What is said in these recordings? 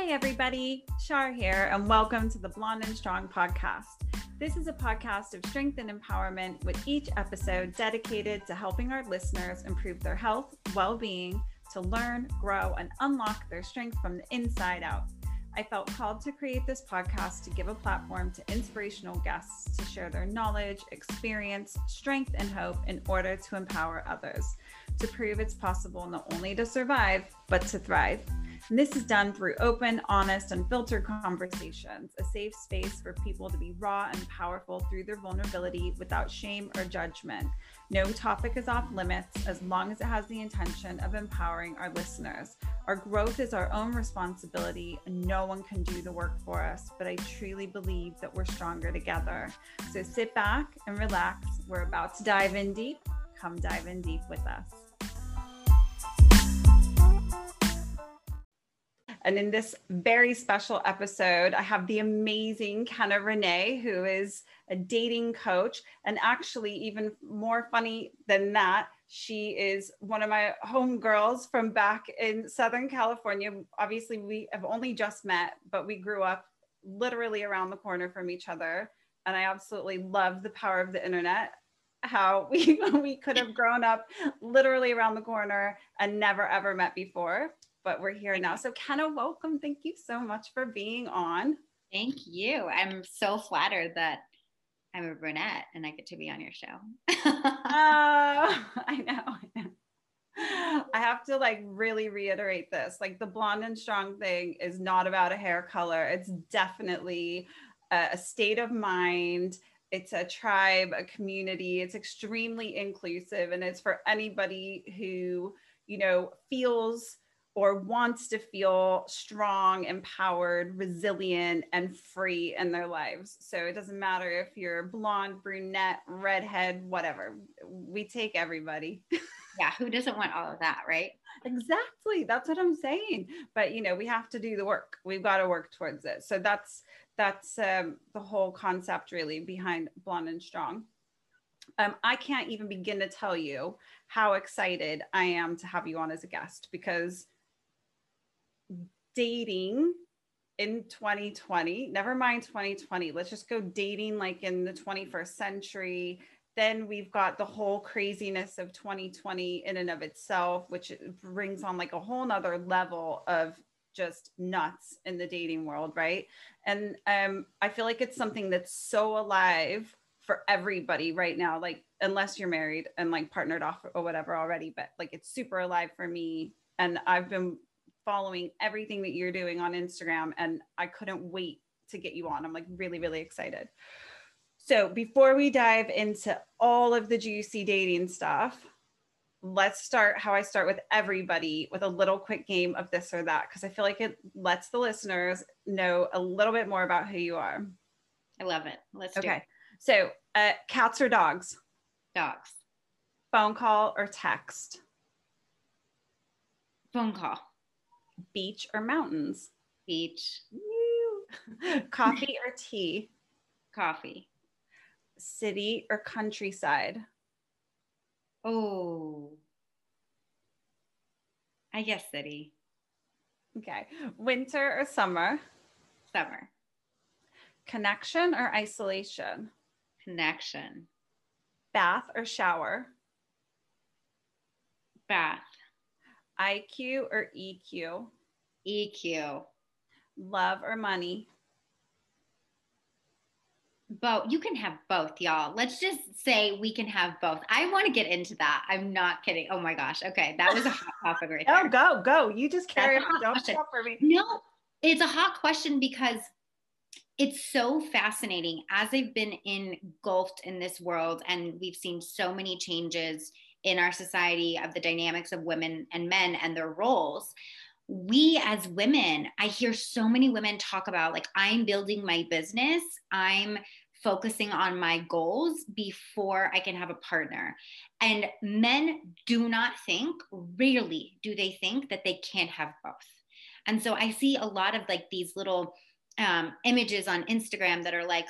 Hey, everybody, Shar here, and welcome to the Blonde and Strong podcast. This is a podcast of strength and empowerment, with each episode dedicated to helping our listeners improve their health, well being, to learn, grow, and unlock their strength from the inside out. I felt called to create this podcast to give a platform to inspirational guests to share their knowledge, experience, strength, and hope in order to empower others to prove it's possible not only to survive, but to thrive. And this is done through open, honest, and filtered conversations, a safe space for people to be raw and powerful through their vulnerability without shame or judgment. No topic is off limits as long as it has the intention of empowering our listeners. Our growth is our own responsibility, and no one can do the work for us, but I truly believe that we're stronger together. So sit back and relax. We're about to dive in deep. Come dive in deep with us. And in this very special episode, I have the amazing Kenna Renee, who is a dating coach. And actually, even more funny than that, she is one of my homegirls from back in Southern California. Obviously, we have only just met, but we grew up literally around the corner from each other. And I absolutely love the power of the internet how we we could have grown up literally around the corner and never ever met before but we're here now. So, Kenna, welcome. Thank you so much for being on. Thank you. I'm so flattered that I'm a brunette and I get to be on your show. Oh, I know. I know. I have to like really reiterate this. Like the blonde and strong thing is not about a hair color. It's definitely a, a state of mind. It's a tribe, a community. It's extremely inclusive and it's for anybody who, you know, feels or wants to feel strong, empowered, resilient, and free in their lives. So it doesn't matter if you're blonde, brunette, redhead, whatever. We take everybody. yeah, who doesn't want all of that, right? Exactly. That's what I'm saying. But you know, we have to do the work. We've got to work towards it. So that's that's um, the whole concept really behind Blonde and Strong. Um, I can't even begin to tell you how excited I am to have you on as a guest because dating in 2020, never mind 2020, let's just go dating like in the 21st century. Then we've got the whole craziness of 2020 in and of itself, which brings on like a whole nother level of just nuts in the dating world, right? And um, I feel like it's something that's so alive for everybody right now. Like, unless you're married and like partnered off or whatever already, but like it's super alive for me. And I've been following everything that you're doing on Instagram and I couldn't wait to get you on. I'm like really, really excited. So before we dive into all of the juicy dating stuff, let's start how I start with everybody with a little quick game of this or that because I feel like it lets the listeners know a little bit more about who you are. I love it. Let's okay. It. So, uh, cats or dogs? Dogs. Phone call or text? Phone call. Beach or mountains? Beach. Coffee or tea? Coffee. City or countryside? Oh, I guess city. Okay. Winter or summer? Summer. Connection or isolation? Connection. Bath or shower? Bath. IQ or EQ? EQ. Love or money? Both. You can have both, y'all. Let's just say we can have both. I want to get into that. I'm not kidding. Oh my gosh. Okay. That was a hot topic right there. Oh, go, go. You just carry on. Don't stop for me. No, it's a hot question because it's so fascinating as I've been engulfed in this world and we've seen so many changes in our society of the dynamics of women and men and their roles we as women i hear so many women talk about like i'm building my business. I'm focusing on my goals before i can have a partner. And men do not think rarely do they think that they can't have both. And so i see a lot of like these little um, images on instagram that are like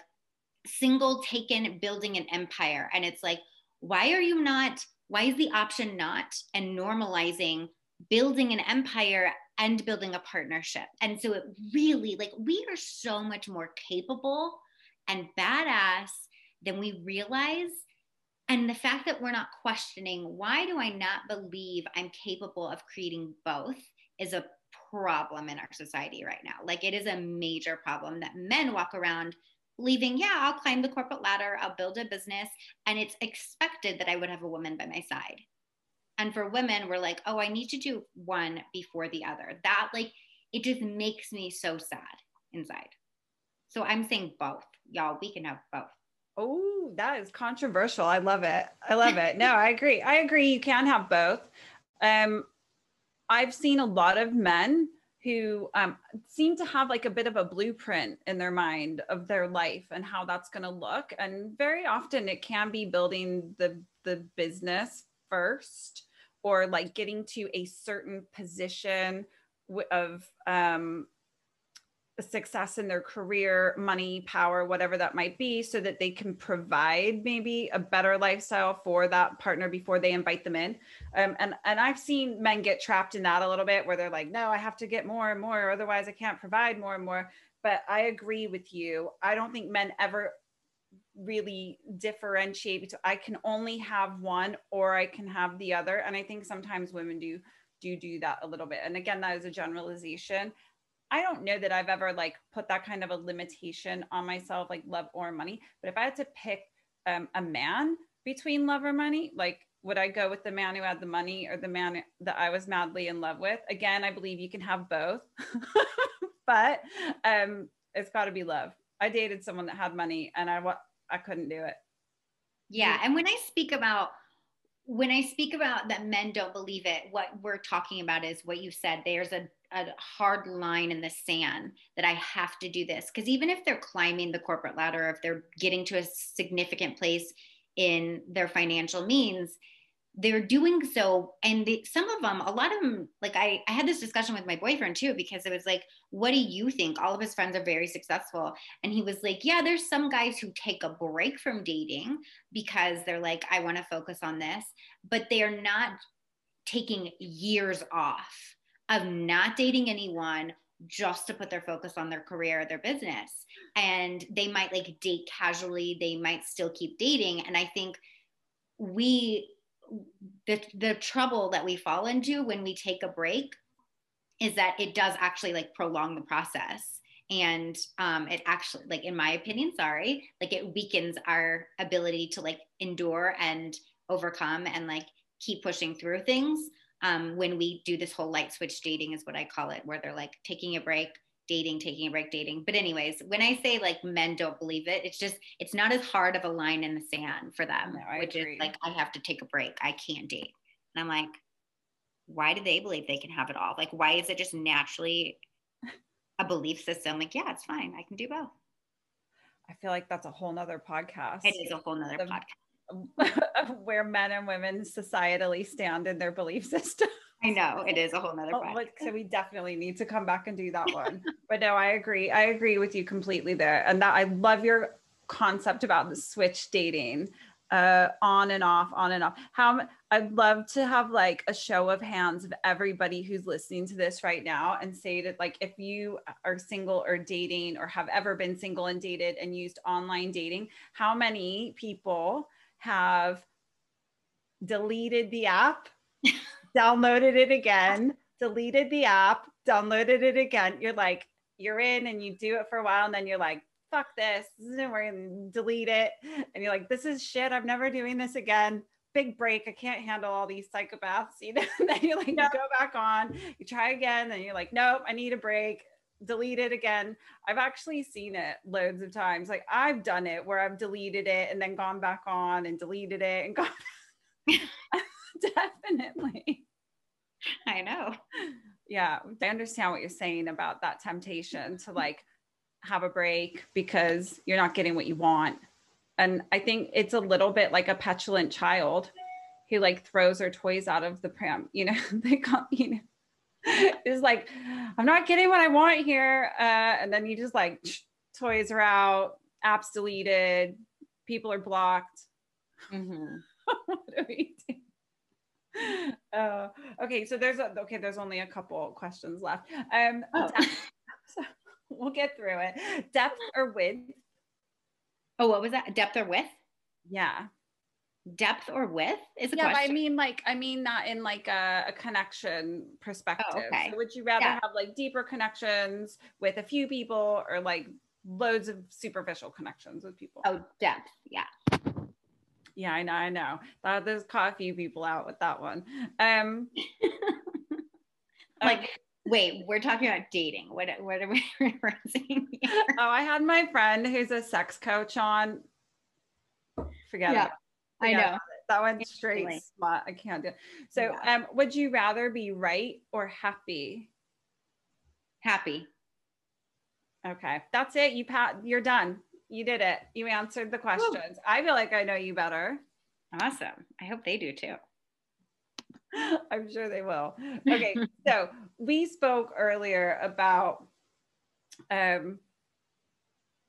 single taken building an empire. And it's like why are you not why is the option not and normalizing building an empire and building a partnership. And so it really, like, we are so much more capable and badass than we realize. And the fact that we're not questioning, why do I not believe I'm capable of creating both, is a problem in our society right now. Like, it is a major problem that men walk around believing, yeah, I'll climb the corporate ladder, I'll build a business, and it's expected that I would have a woman by my side. And for women, we're like, oh, I need to do one before the other. That, like, it just makes me so sad inside. So I'm saying both. Y'all, we can have both. Oh, that is controversial. I love it. I love it. No, I agree. I agree. You can have both. Um, I've seen a lot of men who um, seem to have like a bit of a blueprint in their mind of their life and how that's going to look and very often it can be building the the business first or like getting to a certain position of um, success in their career, money, power, whatever that might be, so that they can provide maybe a better lifestyle for that partner before they invite them in. Um, and and I've seen men get trapped in that a little bit, where they're like, "No, I have to get more and more, otherwise I can't provide more and more." But I agree with you. I don't think men ever really differentiate between I can only have one or I can have the other. And I think sometimes women do do do that a little bit. And again, that is a generalization. I don't know that I've ever like put that kind of a limitation on myself, like love or money. But if I had to pick um, a man between love or money, like would I go with the man who had the money or the man that I was madly in love with? Again, I believe you can have both, but um, it's got to be love. I dated someone that had money, and I I couldn't do it. Yeah, and when I speak about when I speak about that men don't believe it, what we're talking about is what you said. There's a a hard line in the sand that I have to do this. Because even if they're climbing the corporate ladder, if they're getting to a significant place in their financial means, they're doing so. And they, some of them, a lot of them, like I, I had this discussion with my boyfriend too, because it was like, what do you think? All of his friends are very successful. And he was like, yeah, there's some guys who take a break from dating because they're like, I want to focus on this, but they're not taking years off of not dating anyone just to put their focus on their career or their business. And they might like date casually, they might still keep dating. And I think we, the, the trouble that we fall into when we take a break is that it does actually like prolong the process. And um, it actually, like, in my opinion, sorry, like it weakens our ability to like endure and overcome and like keep pushing through things um, when we do this whole light switch dating is what I call it, where they're like taking a break, dating, taking a break, dating. But anyways, when I say like men don't believe it, it's just it's not as hard of a line in the sand for them, no, which agree. is like I have to take a break. I can't date. And I'm like, why do they believe they can have it all? Like, why is it just naturally a belief system? Like, yeah, it's fine. I can do both. I feel like that's a whole nother podcast. It is a whole nother the, podcast where men and women societally stand in their belief system. I know it is a whole nother. Oh, so we definitely need to come back and do that one. but no, I agree. I agree with you completely there, and that I love your concept about the switch dating uh on and off on and off how i'd love to have like a show of hands of everybody who's listening to this right now and say that like if you are single or dating or have ever been single and dated and used online dating how many people have deleted the app, downloaded it again, deleted the app, downloaded it again. You're like, you're in and you do it for a while and then you're like, fuck this. We're gonna delete it. And you're like, this is shit. I'm never doing this again. Big break. I can't handle all these psychopaths. You know, and then you like, no. you go back on, you try again, and you're like, nope, I need a break delete it again. I've actually seen it loads of times. Like I've done it where I've deleted it and then gone back on and deleted it and gone. Definitely. I know. Yeah, I understand what you're saying about that temptation to like have a break because you're not getting what you want. And I think it's a little bit like a petulant child who like throws her toys out of the pram. You know, they come, you know, it's like i'm not getting what i want here uh, and then you just like toys are out apps deleted people are blocked mm-hmm. what do we do Oh, okay. So there's a, okay. There's only a couple questions left. Um, Oh. so we'll get through it. Depth or width? Oh, what was that? Depth or width? Yeah. Depth or width is a yeah, but question. I mean, like, I mean, not in like a, a connection perspective. Oh, okay. So would you rather Yeah. have like deeper connections with a few people or like loads of superficial connections with people? oh, depth. Yeah. Yeah, I know, I know. That there's caught a few people out with that one. Um, Like, um, wait, we're talking about dating. What, what are we referencing here? oh, I had my friend who's a sex coach on. Forget Yeah, it. I know. That went straight. I can't do it. So, Yeah. um, would you rather be right or happy? Happy. Okay, that's it. You pat. You're done. You did it. You answered the questions. I feel like I know you better. Awesome. I hope they do too. I'm sure they will. Okay, so we spoke earlier about um,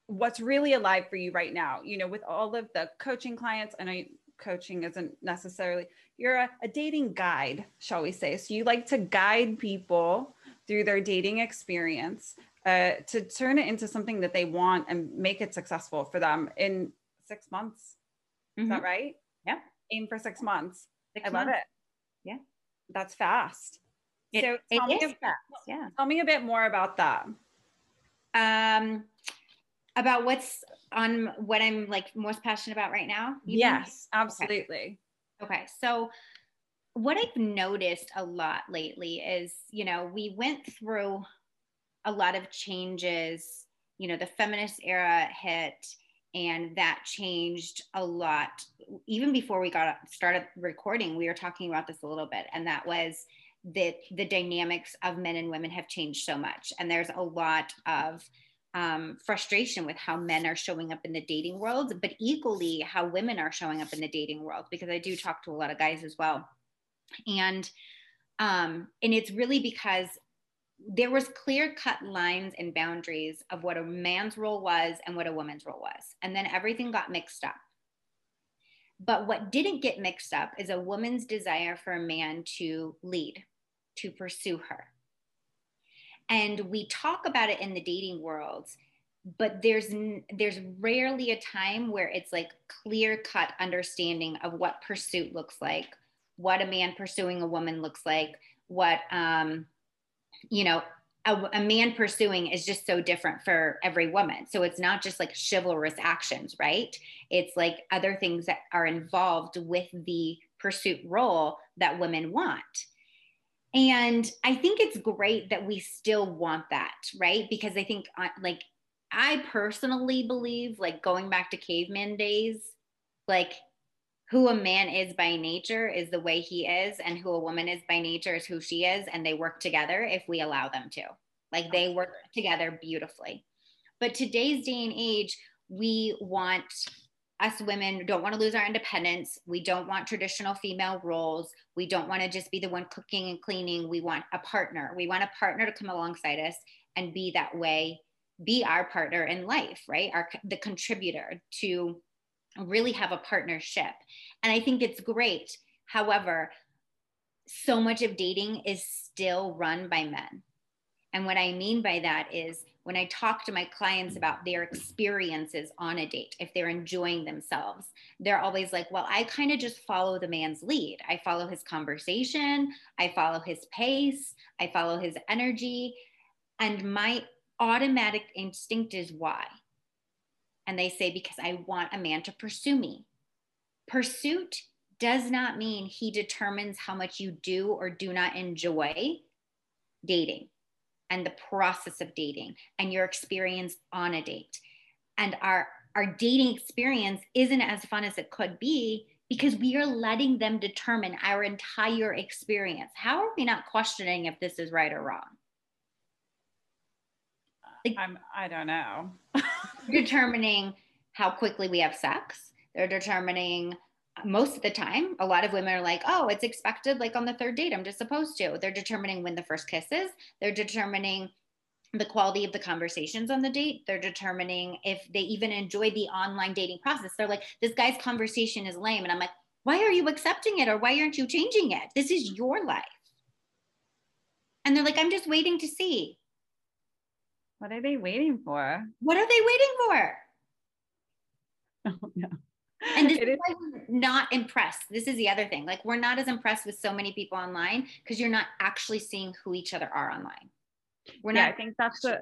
what's really alive for you right now. You know, with all of the coaching clients, and I coaching isn't necessarily you're a, a dating guide, shall we say? So you like to guide people through their dating experience uh, to turn it into something that they want and make it successful for them in six months. Is that Mhm. right? Yeah. Aim for six months. Six I love months. it. Yeah. That's fast. It- so it tell me, fast, yeah. tell me a bit more about that. Um, about what's on what I'm like most passionate about right now. mean? Yes, absolutely. Okay. So what I've noticed a lot lately is, you know, we went through a lot of changes, you know, the feminist era hit and that changed a lot. Even before we got started recording, we were talking about this a little bit and that was that the dynamics of men and women have changed so much and there's a lot of um, frustration with how men are showing up in the dating world, but equally how women are showing up in the dating world because I do talk to a lot of guys as well. And um, and it's really because there was clear cut lines and boundaries of what a man's role was and what a woman's role was. And then everything got mixed up. But what didn't get mixed up is a woman's desire for a man to lead, to pursue her. And we talk about it in the dating world, but there's there's rarely a time where it's like clear cut understanding of what pursuit looks like, what a man pursuing a woman looks like, what um, you know a, a man pursuing is just so different for every woman. So it's not just like chivalrous actions, right? It's like other things that are involved with the pursuit role that women want. And I think it's great that we still want that, right? Because I think, uh, like, I personally believe, like, going back to caveman days, like, who a man is by nature is the way he is, and who a woman is by nature is who she is, and they work together if we allow them to. Like, they work together beautifully. But today's day and age, we want us women don't want to lose our independence. We don't want traditional female roles. We don't want to just be the one cooking and cleaning. We want a partner. We want a partner to come alongside us and be that way, be our partner in life, right? Our the contributor to really have a partnership. And I think it's great. However, so much of dating is still run by men. And what I mean by that is when I talk to my clients about their experiences on a date, if they're enjoying themselves, they're always like, well, I kind of just follow the man's lead. I follow his conversation, I follow his pace, I follow his energy. And my automatic instinct is why. And they say, because I want a man to pursue me. Pursuit does not mean he determines how much you do or do not enjoy dating and the process of dating and your experience on a date. And our our dating experience isn't as fun as it could be because we are letting them determine our entire experience. How are we not questioning if this is right or wrong? Like- I'm I don't know. determining how quickly we have sex. They're determining most of the time, a lot of women are like, oh, it's expected like on the third date, I'm just supposed to. They're determining when the first kiss is. They're determining the quality of the conversations on the date. They're determining if they even enjoy the online dating process. They're like, this guy's conversation is lame. And I'm like, Why are you accepting it or why aren't you changing it? This is your life. And they're like, I'm just waiting to see. What are they waiting for? What are they waiting for? Oh, no. And this is why we're not impressed. This is the other thing. Like, we're not as impressed with so many people online because you're not actually seeing who each other are online. We're yeah, not. I think that's a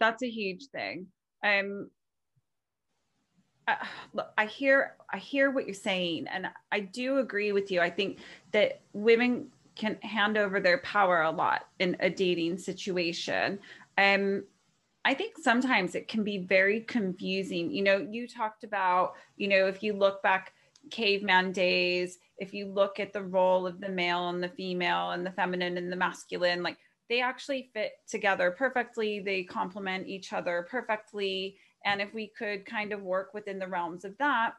that's a huge thing. Um, uh, look, I hear I hear what you're saying, and I do agree with you. I think that women can hand over their power a lot in a dating situation. Um, I think sometimes it can be very confusing. You know, you talked about, you know, if you look back caveman days, if you look at the role of the male and the female and the feminine and the masculine, like they actually fit together perfectly. They complement each other perfectly. And if we could kind of work within the realms of that,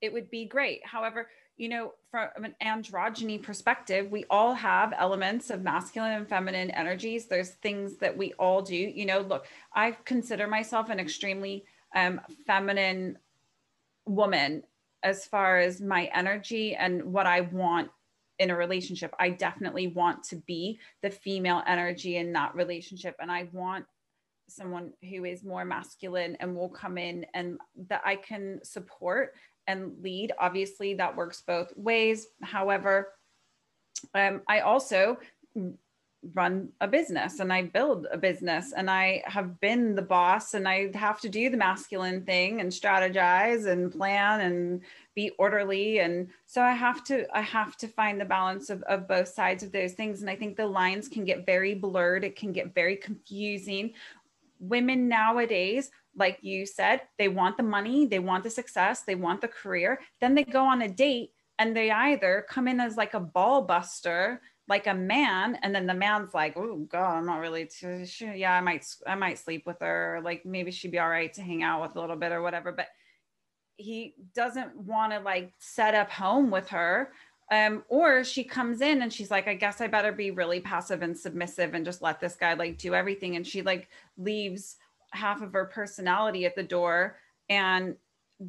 it would be great. However, you know, from an androgyny perspective, we all have elements of masculine and feminine energies. There's things that we all do. You know, look, I consider myself an extremely um, feminine woman as far as my energy and what I want in a relationship. I definitely want to be the female energy in that relationship. And I want someone who is more masculine and will come in and that I can support and lead. Obviously, that works both ways. However, um, I also run a business and I build a business and I have been the boss and I have to do the masculine thing and strategize and plan and be orderly and so I have to I have to find the balance of, of both sides of those things and I think the lines can get very blurred it can get very confusing women nowadays like you said they want the money they want the success they want the career then they go on a date and they either come in as like a ball buster like a man and then the man's like oh god i'm not really too sure yeah i might i might sleep with her like maybe she'd be all right to hang out with a little bit or whatever but he doesn't want to like set up home with her um, or she comes in and she's like, I guess I better be really passive and submissive and just let this guy like do everything. And she like leaves half of her personality at the door and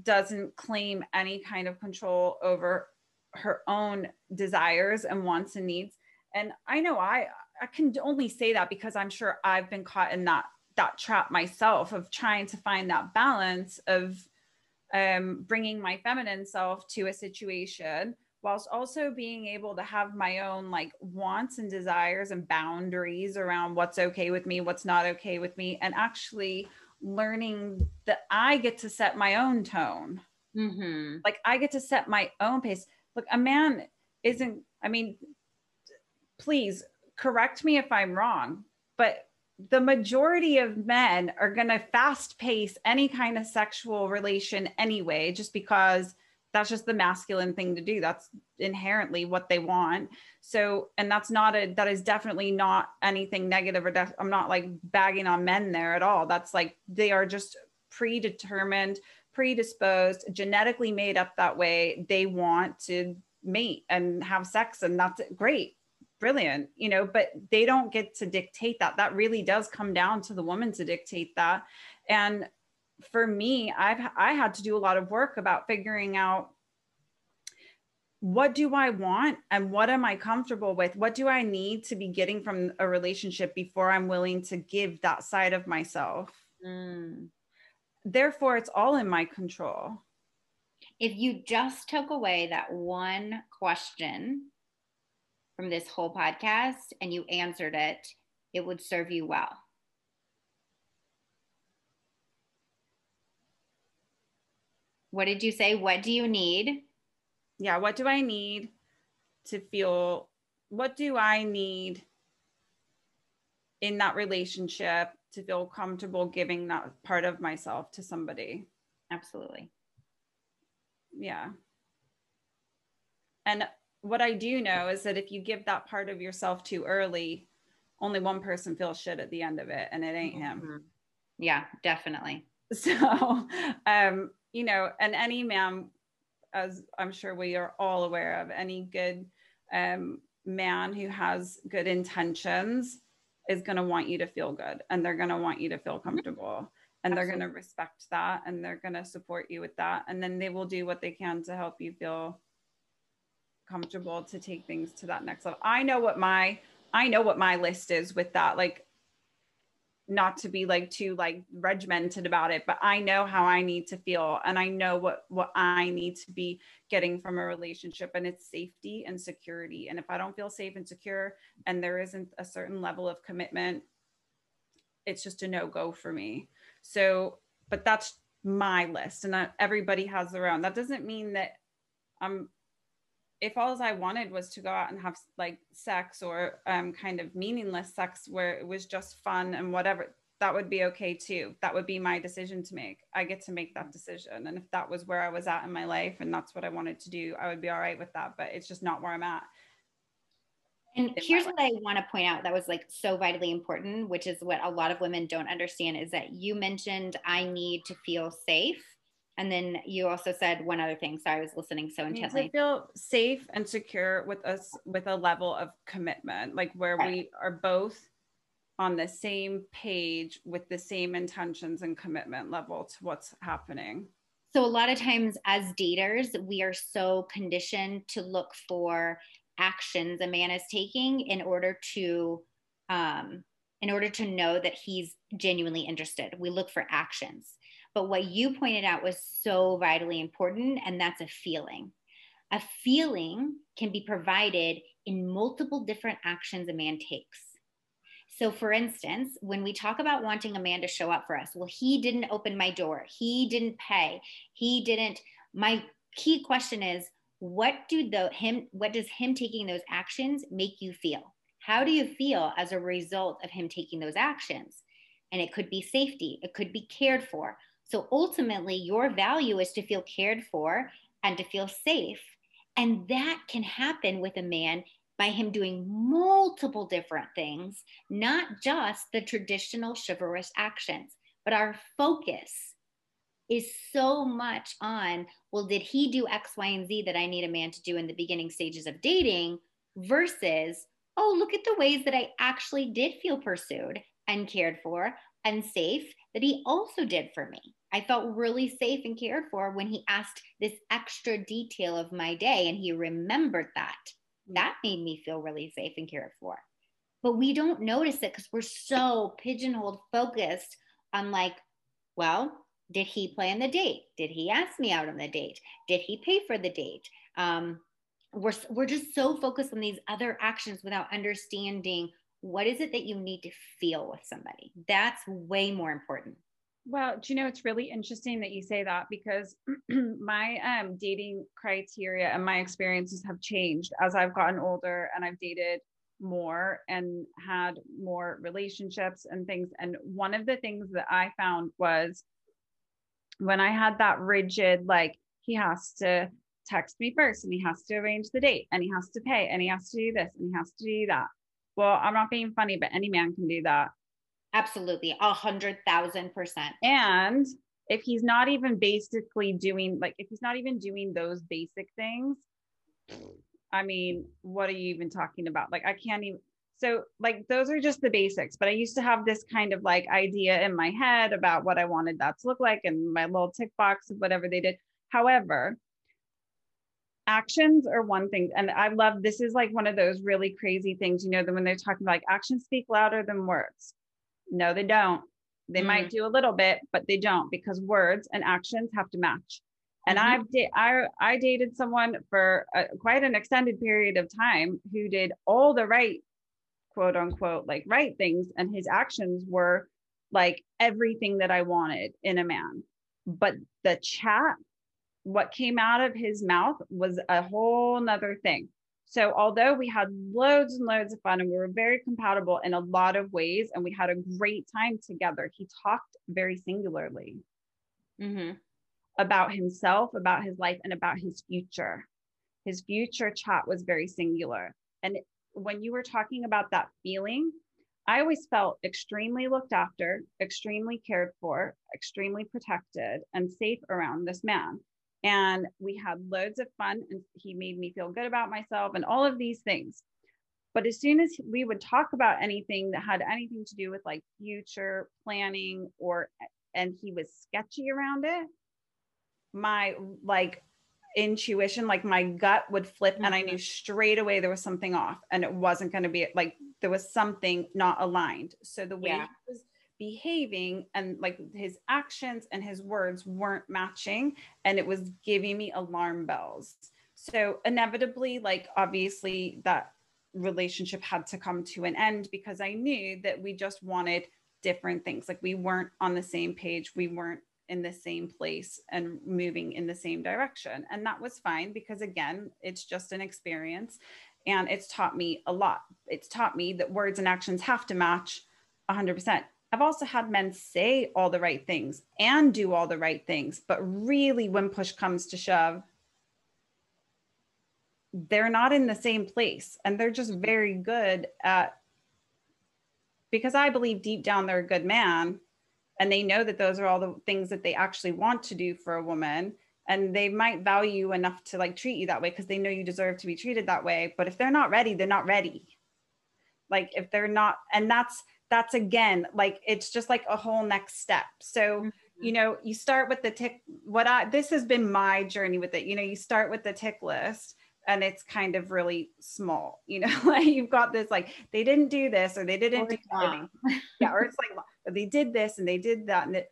doesn't claim any kind of control over her own desires and wants and needs. And i know i i can only say that because i'm sure i've been caught in that that trap myself of trying to find that balance of um, bringing my feminine self to a situation whilst also being able to have my own like wants and desires and boundaries around what's okay with me what's not okay with me and actually learning that i get to set my own tone mm-hmm. like i get to set my own pace look a man isn't i mean please correct me if I'm wrong, but the majority of men are going to fast pace any kind of sexual relation anyway, just because that's just the masculine thing to do. That's inherently what they want. So, and that's not a, that is definitely not anything negative or def- I'm not like bagging on men there at all. That's like, they are just predetermined, predisposed, genetically made up that way. They want to mate and have sex and that's great brilliant you know but they don't get to dictate that that really does come down to the woman to dictate that and for me i've i had to do a lot of work about figuring out what do i want and what am i comfortable with what do i need to be getting from a relationship before i'm willing to give that side of myself mm. therefore it's all in my control if you just took away that one question from this whole podcast and you answered it, it would serve you well. What did you say? What do you need? Yeah, what do I need to feel? What do I need in that relationship to feel comfortable giving that part of myself to somebody? Absolutely. Yeah. And what I do know is that if you give that part of yourself too early, only one person feels shit at the end of it, and it ain't him. Mm-hmm. Yeah, definitely. So, um, you know, and any man, as I'm sure we are all aware of, any good um, man who has good intentions is going to want you to feel good and they're going to want you to feel mm-hmm. comfortable and they're going to respect that and they're going to support you with that and then they will do what they can to help you feel comfortable to take things to that next level. I know what my I know what my list is with that. Like not to be like too like regimented about it but i know how i need to feel and i know what what i need to be getting from a relationship and it's safety and security and if i don't feel safe and secure and there isn't a certain level of commitment it's just a no go for me. So but that's my list and everybody has their own. That doesn't mean that i'm if all I wanted was to go out and have like sex or um, kind of meaningless sex where it was just fun and whatever, that would be okay too. That would be my decision to make. I get to make that decision. And if that was where I was at in my life and that's what I wanted to do, I would be all right with that. But it's just not where I'm at. And here's what I want to point out that was like so vitally important, which is what a lot of women don't understand is that you mentioned I need to feel safe and then you also said one other thing. Sorry, I was listening so intently. I feel safe and secure with us with a level of commitment, like where right. we are both on the same page with the same intentions and commitment level to what's happening. So a lot of times as daters, we are so conditioned to look for actions a man is taking in order to um, in order to know that he's genuinely interested. We look for actions. But what you pointed out was so vitally important, and that's a feeling. A feeling can be provided in multiple different actions a man takes. So, for instance, when we talk about wanting a man to show up for us, well, he didn't open my door, he didn't pay, he didn't. My key question is, what do the him what does him taking those actions make you feel? How do you feel as a result of him taking those actions? And it could be safety, it could be cared for, so ultimately, your value is to feel cared for and to feel safe. And that can happen with a man by him doing multiple different things, not just the traditional chivalrous actions, but our focus is so much on, well, did he do X, Y, and Z that I need a man to do in the beginning stages of dating versus, oh, look at the ways that I actually did feel pursued and cared for and safe that he also did for me. I felt really safe and cared for when he asked this extra detail of my day and he remembered that. That made me feel really safe and cared for. But we don't notice it because we're so pigeonholed, focused on like, well, did he plan the date? Did he ask me out on the date? Did he pay for the date? Um, we're, we're just so focused on these other actions without understanding what is it that you need to feel with somebody. That's way more important. Well, do you know it's really interesting that you say that because my um, dating criteria and my experiences have changed as I've gotten older and I've dated more and had more relationships and things. And one of the things that I found was when I had that rigid, like, he has to text me first and he has to arrange the date and he has to pay and he has to do this and he has to do that. Well, I'm not being funny, but any man can do that. Absolutely. A hundred thousand percent. And if he's not even basically doing like if he's not even doing those basic things, I mean, what are you even talking about? Like I can't even so like those are just the basics, but I used to have this kind of like idea in my head about what I wanted that to look like and my little tick box of whatever they did. However, actions are one thing and i love this is like one of those really crazy things you know that when they're talking about like actions speak louder than words no, they don't. They mm-hmm. might do a little bit, but they don't because words and actions have to match. And mm-hmm. I've da- I I dated someone for a, quite an extended period of time who did all the right quote unquote like right things and his actions were like everything that I wanted in a man. But the chat what came out of his mouth was a whole nother thing. So, although we had loads and loads of fun and we were very compatible in a lot of ways and we had a great time together, he talked very singularly mm-hmm. about himself, about his life, and about his future. His future chat was very singular. And when you were talking about that feeling, I always felt extremely looked after, extremely cared for, extremely protected, and safe around this man and we had loads of fun and he made me feel good about myself and all of these things but as soon as we would talk about anything that had anything to do with like future planning or and he was sketchy around it my like intuition, like my gut would flip mm-hmm. and I knew mm-hmm. straight away there was something off and it wasn't going to be like there was something not aligned. So the way yeah. he was behaving and like his actions and his words weren't matching and it was giving me alarm bells. So inevitably, like obviously that relationship had to come to an end because I knew that we just wanted different things. Like we weren't on the same page. We weren't in the same place and moving in the same direction. And that was fine because, again, it's just an experience and it's taught me a lot. It's taught me that words and actions have to match 100%. I've also had men say all the right things and do all the right things, but really, when push comes to shove, they're not in the same place and they're just very good at because I believe deep down they're a good man and they know that those are all the things that they actually want to do for a woman and they might value you enough to like treat you that way because they know you deserve to be treated that way but if they're not ready they're not ready. Like if they're not and that's that's again like it's just like a whole next step. So mm-hmm. you know you start with the tick what i this has been my journey with it. You know you start with the tick list and it's kind of really small you know like you've got this like they didn't do this or they didn't do that yeah or it's like they did this and they did that and it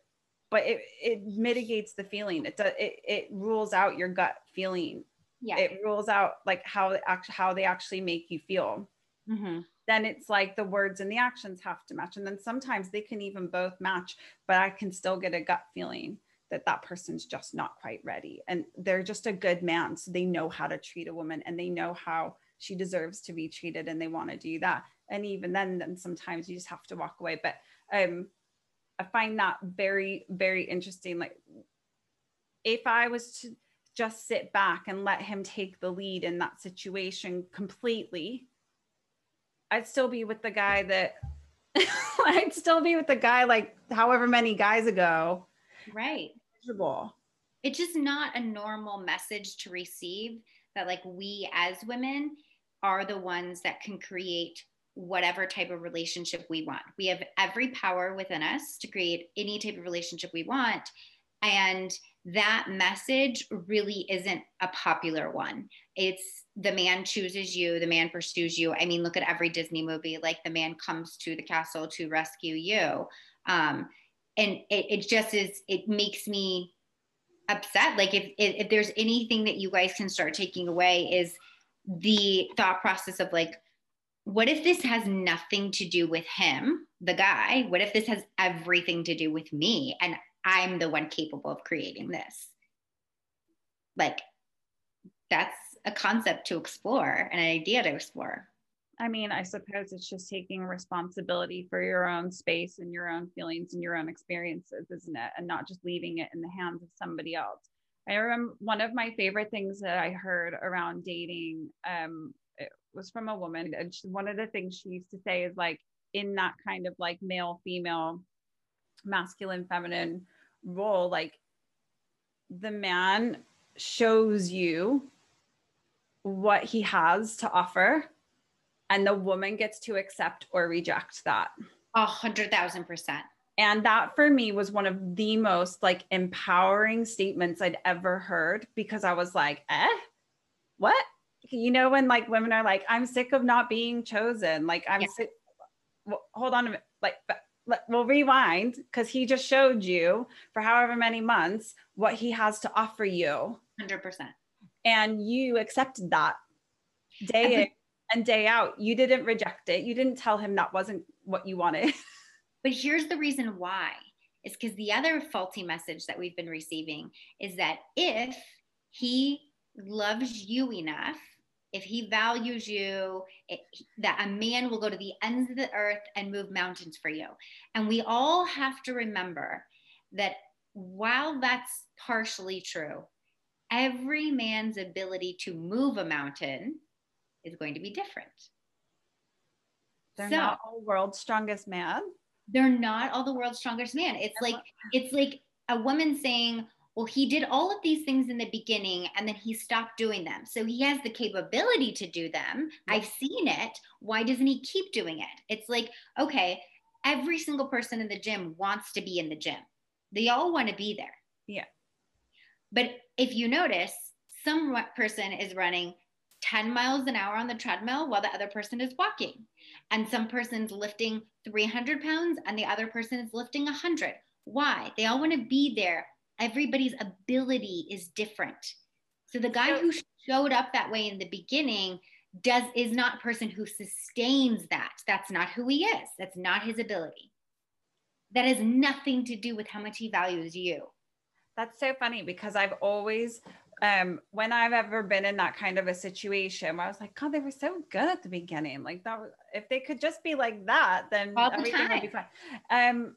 but it, it mitigates the feeling. It does it, it rules out your gut feeling. Yeah. It rules out like how actually how they actually make you feel. Mm-hmm. Then it's like the words and the actions have to match. And then sometimes they can even both match but i can still get a gut feeling that that person's just not quite ready. And they're just a good man so they know how to treat a woman and they know how she deserves to be treated and they want to do that. And even then then sometimes you just have to walk away. But um i find that very very interesting. Like if i was to just sit back and let him take the lead in that situation completely i'd still be with the guy that i'd still be with the guy like however many guys ago right miserable it's just not a normal message to receive that like we as women are the ones that can create whatever type of relationship we want. We have every power within us to create any type of relationship we want. And that message really isn't a popular one. It's the man chooses you, the man pursues you. I mean, look at every Disney movie, like the man comes to the castle to rescue you. Um, and it, it just is, it makes me upset. Like if, if, if there's anything that you guys can start taking away is the thought process of like, what if this has nothing to do with him, the guy? What if this has everything to do with me and I'm the one capable of creating this? Like, that's a concept to explore an idea to explore. I mean, I suppose it's just taking responsibility for your own space and your own feelings and your own experiences, isn't it? And not just leaving it in the hands of somebody else. I remember one of my favorite things that I heard around dating um, it was from a woman. And she, one of the things she used to say is like, in that kind of like male, female, masculine, feminine role, like the man shows you what he has to offer and the woman gets to accept or reject that. A hundred thousand percent. And that for me was one of the most like empowering statements I'd ever heard because I was like, eh, what? you know when like women are like i'm sick of not being chosen like i'm yeah. sick well, hold on a minute like we'll rewind because he just showed you for however many months what he has to offer you. 100% and you accepted that day in and day out. You didn't reject it. You didn't tell him that wasn't what you wanted. But here's the reason why. Is because the other faulty message that we've been receiving is that if he loves you enough if he values you, it, that a man will go to the ends of the earth and move mountains for you. And we all have to remember that while that's partially true, every man's ability to move a mountain is going to be different. They're so, not all world's strongest man. They're not all the world's strongest man. It's like it's like a woman saying, well, he did all of these things in the beginning and then he stopped doing them. So he has the capability to do them. I've seen it. Why doesn't he keep doing it? It's like, okay, every single person in the gym wants to be in the gym. They all want to be there. Yeah. But if you notice, some person is running 10 miles an hour on the treadmill while the other person is walking. And some person's lifting 300 pounds and the other person is lifting 100. Why? They all want to be there. Everybody's ability is different. So the guy who showed up that way in the beginning does is not a person who sustains that. That's not who he is. That's not his ability. That has nothing to do with how much he values you. That's so funny because I've always um when I've ever been in that kind of a situation where I was like, God, they were so good at the beginning. Like that was, if they could just be like that, then All the everything time. would be fine. Um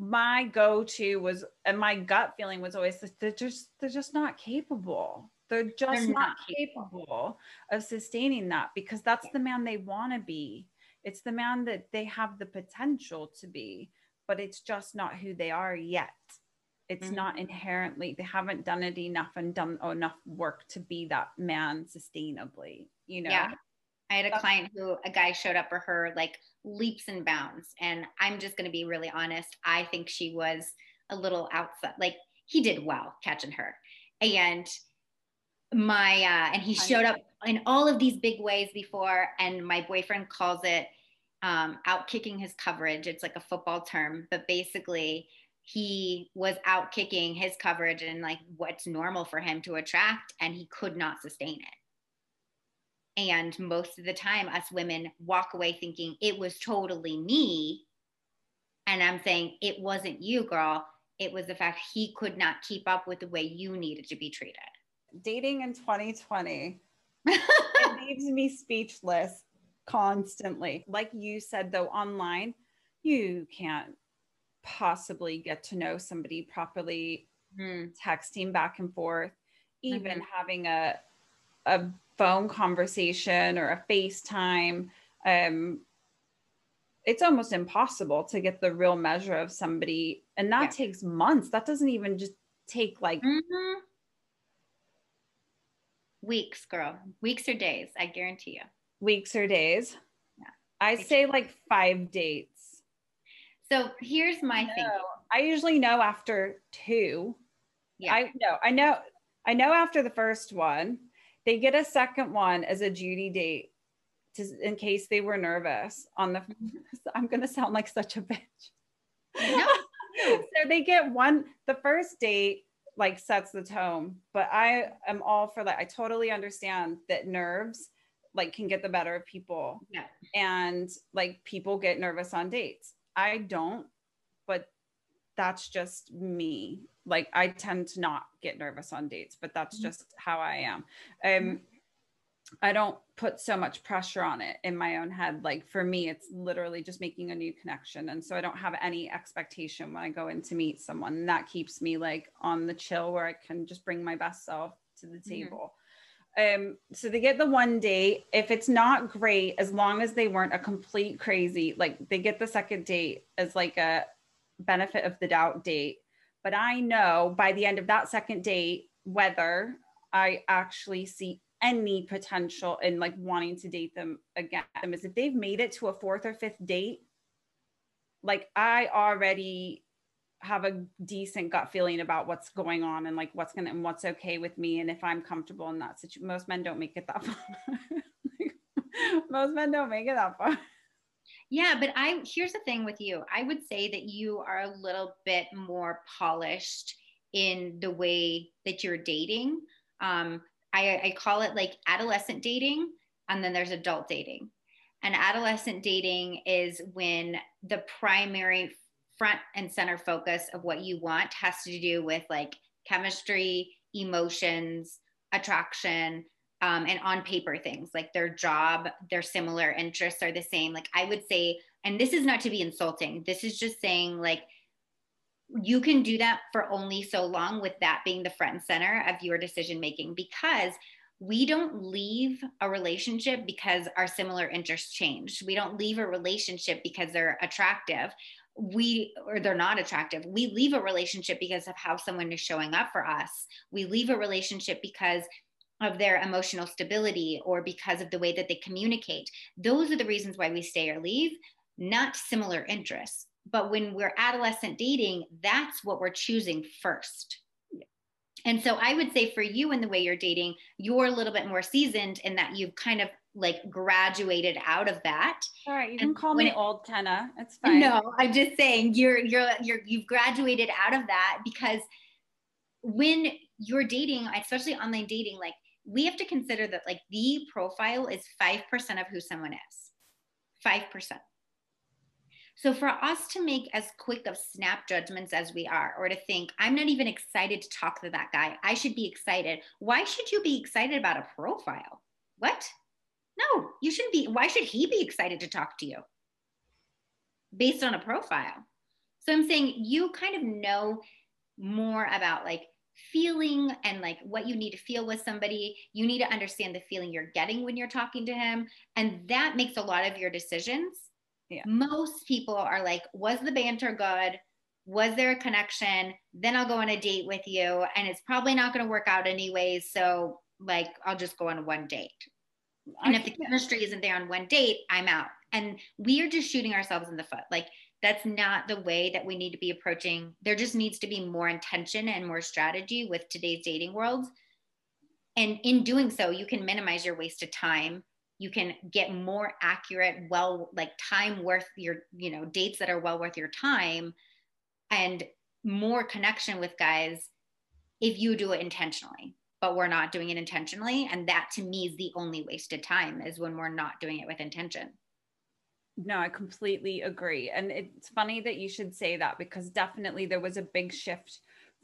my go-to was and my gut feeling was always that they're just they're just not capable. They're just They're not, not capable of sustaining that because that's the man they want to be. It's the man that they have the potential to be, but it's just not who they are yet it's Mhm. not inherently they haven't done it enough and done enough work to be that man sustainably you know Yeah. I had a client who a guy showed up for her like leaps and bounds. And I'm just going to be really honest. I think she was a little outside, like he did well catching her. And my, uh, and he showed up in all of these big ways before. And my boyfriend calls it um, out kicking his coverage. It's like a football term, but basically, he was out kicking his coverage and like what's normal for him to attract, and he could not sustain it. And most of the time, us women walk away thinking it was totally me. And I'm saying it wasn't you, girl. It was the fact he could not keep up with the way you needed to be treated. dating in 2020 it leaves me speechless constantly like you said though online you can't possibly get to know somebody properly Hmm. texting back and forth even Mhm. having a a phone conversation or a FaceTime um it's almost impossible to get the real measure of somebody and that Yeah. takes months that doesn't even just take like Mhm. Weeks, girl. Weeks or days, I guarantee you. weeks or days Yeah. i It's- say like 5 dates So here's my. No, I usually know after two Yeah. I know, I know, I know after the first one, they get a second one as a Judy date to, in case they were nervous on the, I'm going to sound like such a bitch. No. so they get one, the first date like sets the tone, but I am all for that. I totally understand that nerves like can get the better of people Yeah. and like people get nervous on dates. I don't, that's just me. Like I tend to not get nervous on dates, but that's Mhm. just how I am. Um I don't put so much pressure on it in my own head. Like for me, it's literally just making a new connection. And so I don't have any expectation when I go in to meet someone. And that keeps me like on the chill where I can just bring my best self to the table. Um, so they get the one date. If it's not great, as long as they weren't a complete crazy, like they get the second date as like a benefit of the doubt date. But I know by the end of that second date whether I actually see any potential in like wanting to date them again. Is if they've made it to a fourth or fifth date, like I already have a decent gut feeling about what's going on and like what's gonna and what's okay with me and if I'm comfortable in that situation. Most men don't make it that far. Most men don't make it that far. Yeah, but I here's the thing with you. I would say that you are a little bit more polished in the way that you're dating. Um, I, I call it like adolescent dating, and then there's adult dating. And adolescent dating is when the primary front and center focus of what you want has to do with like chemistry, emotions, attraction, um, and on paper things like their job, their similar interests are the same. Like I would say, and this is not to be insulting, this is just saying like you can do that for only so long with that being the front and center of your decision making because we don't leave a relationship because our similar interests change. We don't leave a relationship because they're attractive. We or they're not attractive. We leave a relationship because of how someone is showing up for us. We leave a relationship because of their emotional stability or because of the way that they communicate. Those are the reasons why we stay or leave, not similar interests. But when we're adolescent dating, that's what we're choosing first. and so I would say for you in the way you're dating, you're a little bit more seasoned in that you've kind of like graduated out of that. All right, you can call me it, old Tenna. It's fine. No, I'm just saying you're you're you're you've graduated out of that because when you're dating, especially online dating, like we have to consider that like the profile is 5% of who someone is. 5%. So for us to make as quick of snap judgments as we are, or to think, I'm not even excited to talk to that guy, I should be excited. Why should you be excited about a profile? What? No, you shouldn't be. Why should he be excited to talk to you based on a profile? So I'm saying you kind of know more about like feeling and like what you need to feel with somebody. You need to understand the feeling you're getting when you're talking to him. And that makes a lot of your decisions. Yeah. Most people are like, was the banter good? Was there a connection? Then I'll go on a date with you. And it's probably not going to work out anyways. So, like, I'll just go on one date. And if the chemistry isn't there on one date, I'm out. And we are just shooting ourselves in the foot. Like, that's not the way that we need to be approaching. There just needs to be more intention and more strategy with today's dating world. And in doing so, you can minimize your wasted time. You can get more accurate, well, like time worth your, you know, dates that are well worth your time and more connection with guys if you do it intentionally. But we're not doing it intentionally. And that to me is the only wasted time is when we're not doing it with intention. No, I completely agree. And it's funny that you should say that because definitely there was a big shift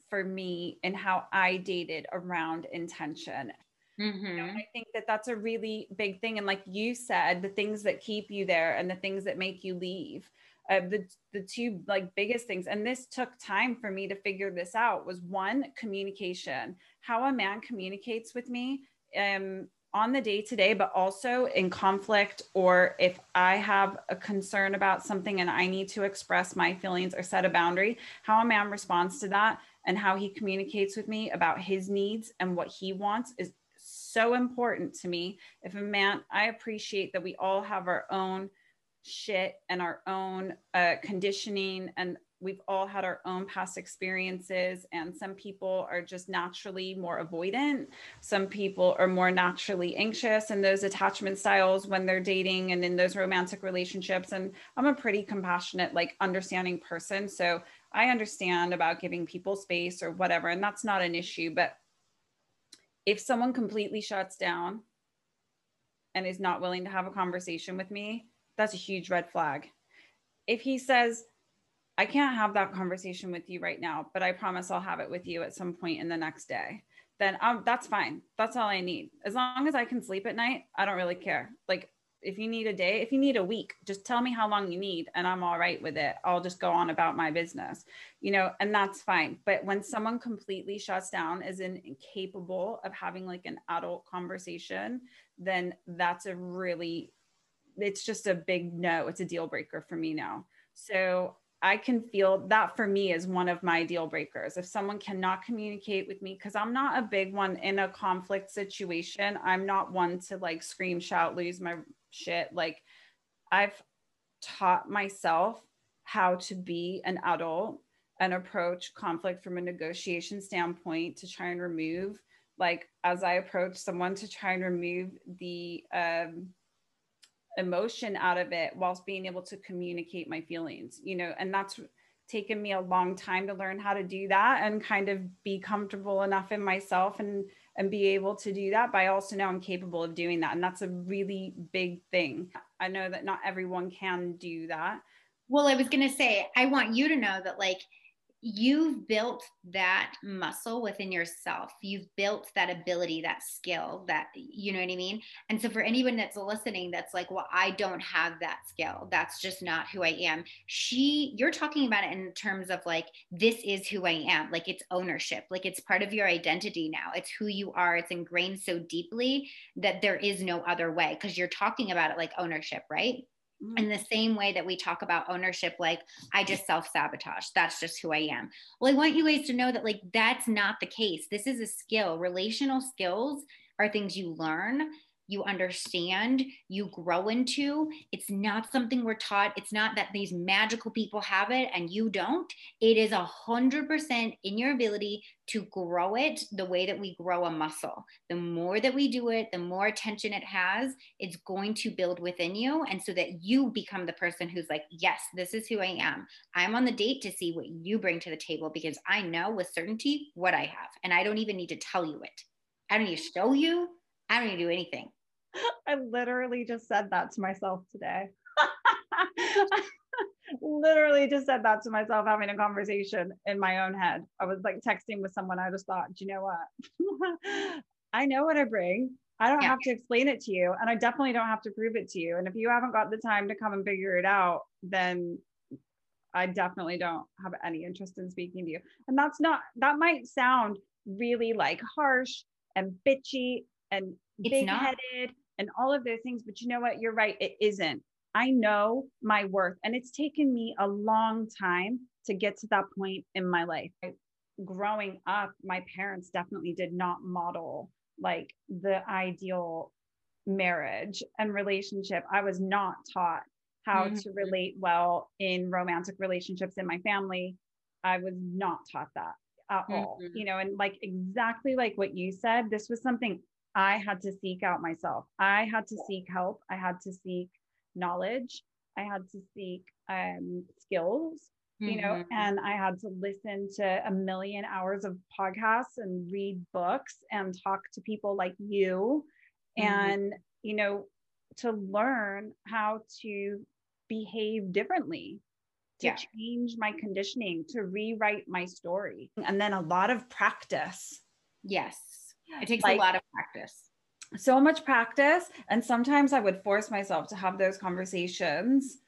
for me in how I dated around intention. Mm-hmm. You know, I think that that's a really big thing. And like you said, the things that keep you there and the things that make you leave. Uh, the the two like biggest things and this took time for me to figure this out was one communication how a man communicates with me um on the day to day, but also in conflict, or if I have a concern about something and I need to express my feelings or set a boundary, how a man responds to that and how he communicates with me about his needs and what he wants is so important to me. If a man, I appreciate that we all have our own shit and our own uh, conditioning and we've all had our own past experiences and some people are just naturally more avoidant. Some people are more naturally anxious and those attachment styles when they're dating and in those romantic relationships and i'm a pretty compassionate like understanding person so i understand about giving people space or whatever and that's not an issue but if someone completely shuts down and is not willing to have a conversation with me that's a huge red flag. If he says I can't have that conversation with you right now, but I promise I'll have it with you at some point in the next day. Then um, that's fine. That's all I need. As long as I can sleep at night, I don't really care. Like if you need a day, if you need a week, just tell me how long you need and I'm all right with it. I'll just go on about my business, you know, and that's fine. But when someone completely shuts down, is incapable of having like an adult conversation, then that's a really, it's just a big no. It's a deal breaker for me now. So I can feel that for me is one of my deal breakers. If someone cannot communicate with me, because I'm not a big one in a conflict situation, I'm not one to like scream, shout, lose my shit. Like I've taught myself how to be an adult and approach conflict from a negotiation standpoint to try and remove, like, as I approach someone to try and remove the, um, emotion out of it whilst being able to communicate my feelings you know and that's taken me a long time to learn how to do that and kind of be comfortable enough in myself and and be able to do that but i also know i'm capable of doing that and that's a really big thing. I know that not everyone can do that. Well i was going to say i want you to know that like you've built that muscle within yourself. You've built that ability, that skill, that, you know what I mean? And so for anyone that's listening, that's like, well, I don't have that skill. That's just not who I am. She, you're talking about it in terms of like, this is who I am. Like it's ownership. Like it's part of your identity now. It's who you are. It's ingrained so deeply that there is no other way because you're talking about it like ownership, right? Mm-hmm. In the same way that we talk about ownership, like I just self sabotage. That's just who I am. Well, I want you guys to know that, like, that's not the case. This is a skill. Relational skills are things you learn. You understand, you grow into. It's not something we're taught. It's not that these magical people have it and you don't. It is a hundred percent in your ability to grow it the way that we grow a muscle. The more that we do it, the more attention it has, it's going to build within you. And so that you become the person who's like, yes, this is who I am. I'm on the date to see what you bring to the table because I know with certainty what I have. And I don't even need to tell you it. I don't need to show you. I don't need to do anything. I literally just said that to myself today. literally just said that to myself having a conversation in my own head. I was like texting with someone. I just thought, do you know what? I know what I bring. I don't yeah. have to explain it to you. And I definitely don't have to prove it to you. And if you haven't got the time to come and figure it out, then I definitely don't have any interest in speaking to you. And that's not, that might sound really like harsh and bitchy and big headed and all of those things. But you know what? You're right. It isn't. I know my worth. And it's taken me a long time to get to that point in my life. I, growing up, my parents definitely did not model like the ideal marriage and relationship. I was not taught how mm-hmm. to relate well in romantic relationships in my family. I was not taught that at mm-hmm. all, you know, and like exactly like what you said, this was something I had to seek out myself. I had to seek help. I had to seek knowledge. I had to seek um, skills, mm-hmm. you know, mm-hmm. and I had to listen to a million hours of podcasts and read books and talk to people like you mm-hmm. and, you know, to learn how to behave differently to yeah. change my conditioning, to rewrite my story. And then a lot of practice. Yes. It takes like, a lot of practice. So much practice. And sometimes I would force myself to have those conversations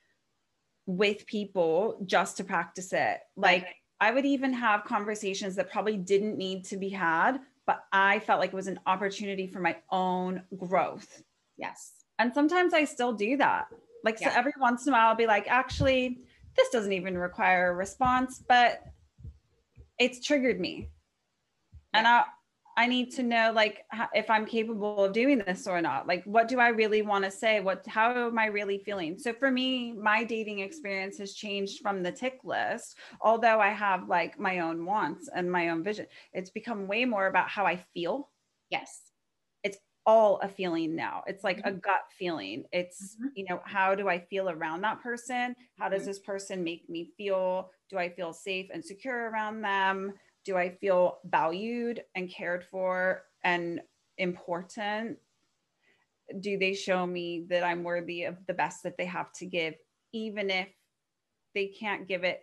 with people just to practice it. Like right. I would even have conversations that probably didn't need to be had, but I felt like it was an opportunity for my own growth. Yes. And sometimes I still do that. Like yeah. so every once in a while I'll be like, actually, this doesn't even require a response, but it's triggered me. Yeah. And I I need to know like if I'm capable of doing this or not. Like what do I really want to say? What how am I really feeling? So for me, my dating experience has changed from the tick list, although I have like my own wants and my own vision. It's become way more about how I feel. Yes. It's all a feeling now. It's like mm-hmm. a gut feeling. It's, mm-hmm. you know, how do I feel around that person? How does mm-hmm. this person make me feel? Do I feel safe and secure around them? Do I feel valued and cared for and important? Do they show me that I'm worthy of the best that they have to give, even if they can't give it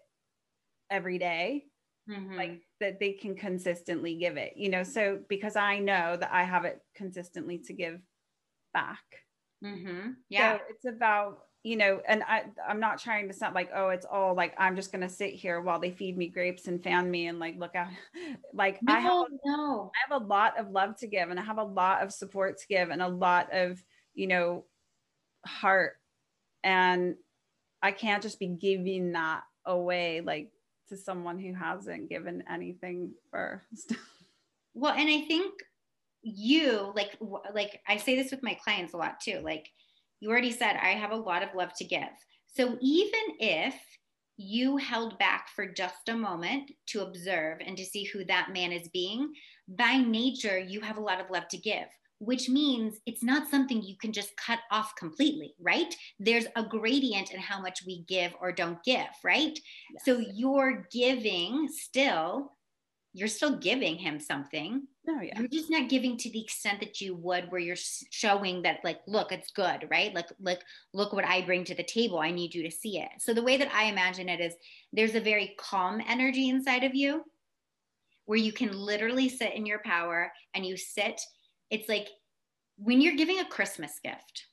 every day? Mm-hmm. Like that they can consistently give it, you know. So because I know that I have it consistently to give back. Mm-hmm. Yeah. So it's about you know, and I, I'm not trying to sound like, oh, it's all like I'm just gonna sit here while they feed me grapes and fan me and like look at, like no, I have, no. I have a lot of love to give and I have a lot of support to give and a lot of, you know, heart, and I can't just be giving that away like to someone who hasn't given anything first. well, and I think you like like I say this with my clients a lot too, like you already said, I have a lot of love to give. So even if you held back for just a moment to observe and to see who that man is being, by nature, you have a lot of love to give, which means it's not something you can just cut off completely, right? There's a gradient in how much we give or don't give, right? Yes. So you're giving still you're still giving him something. No, yeah. You're just not giving to the extent that you would where you're showing that like, look, it's good, right? Like, like, look what I bring to the table. I need you to see it. So the way that I imagine it is there's a very calm energy inside of you where you can literally sit in your power and you sit. It's like when you're giving a Christmas gift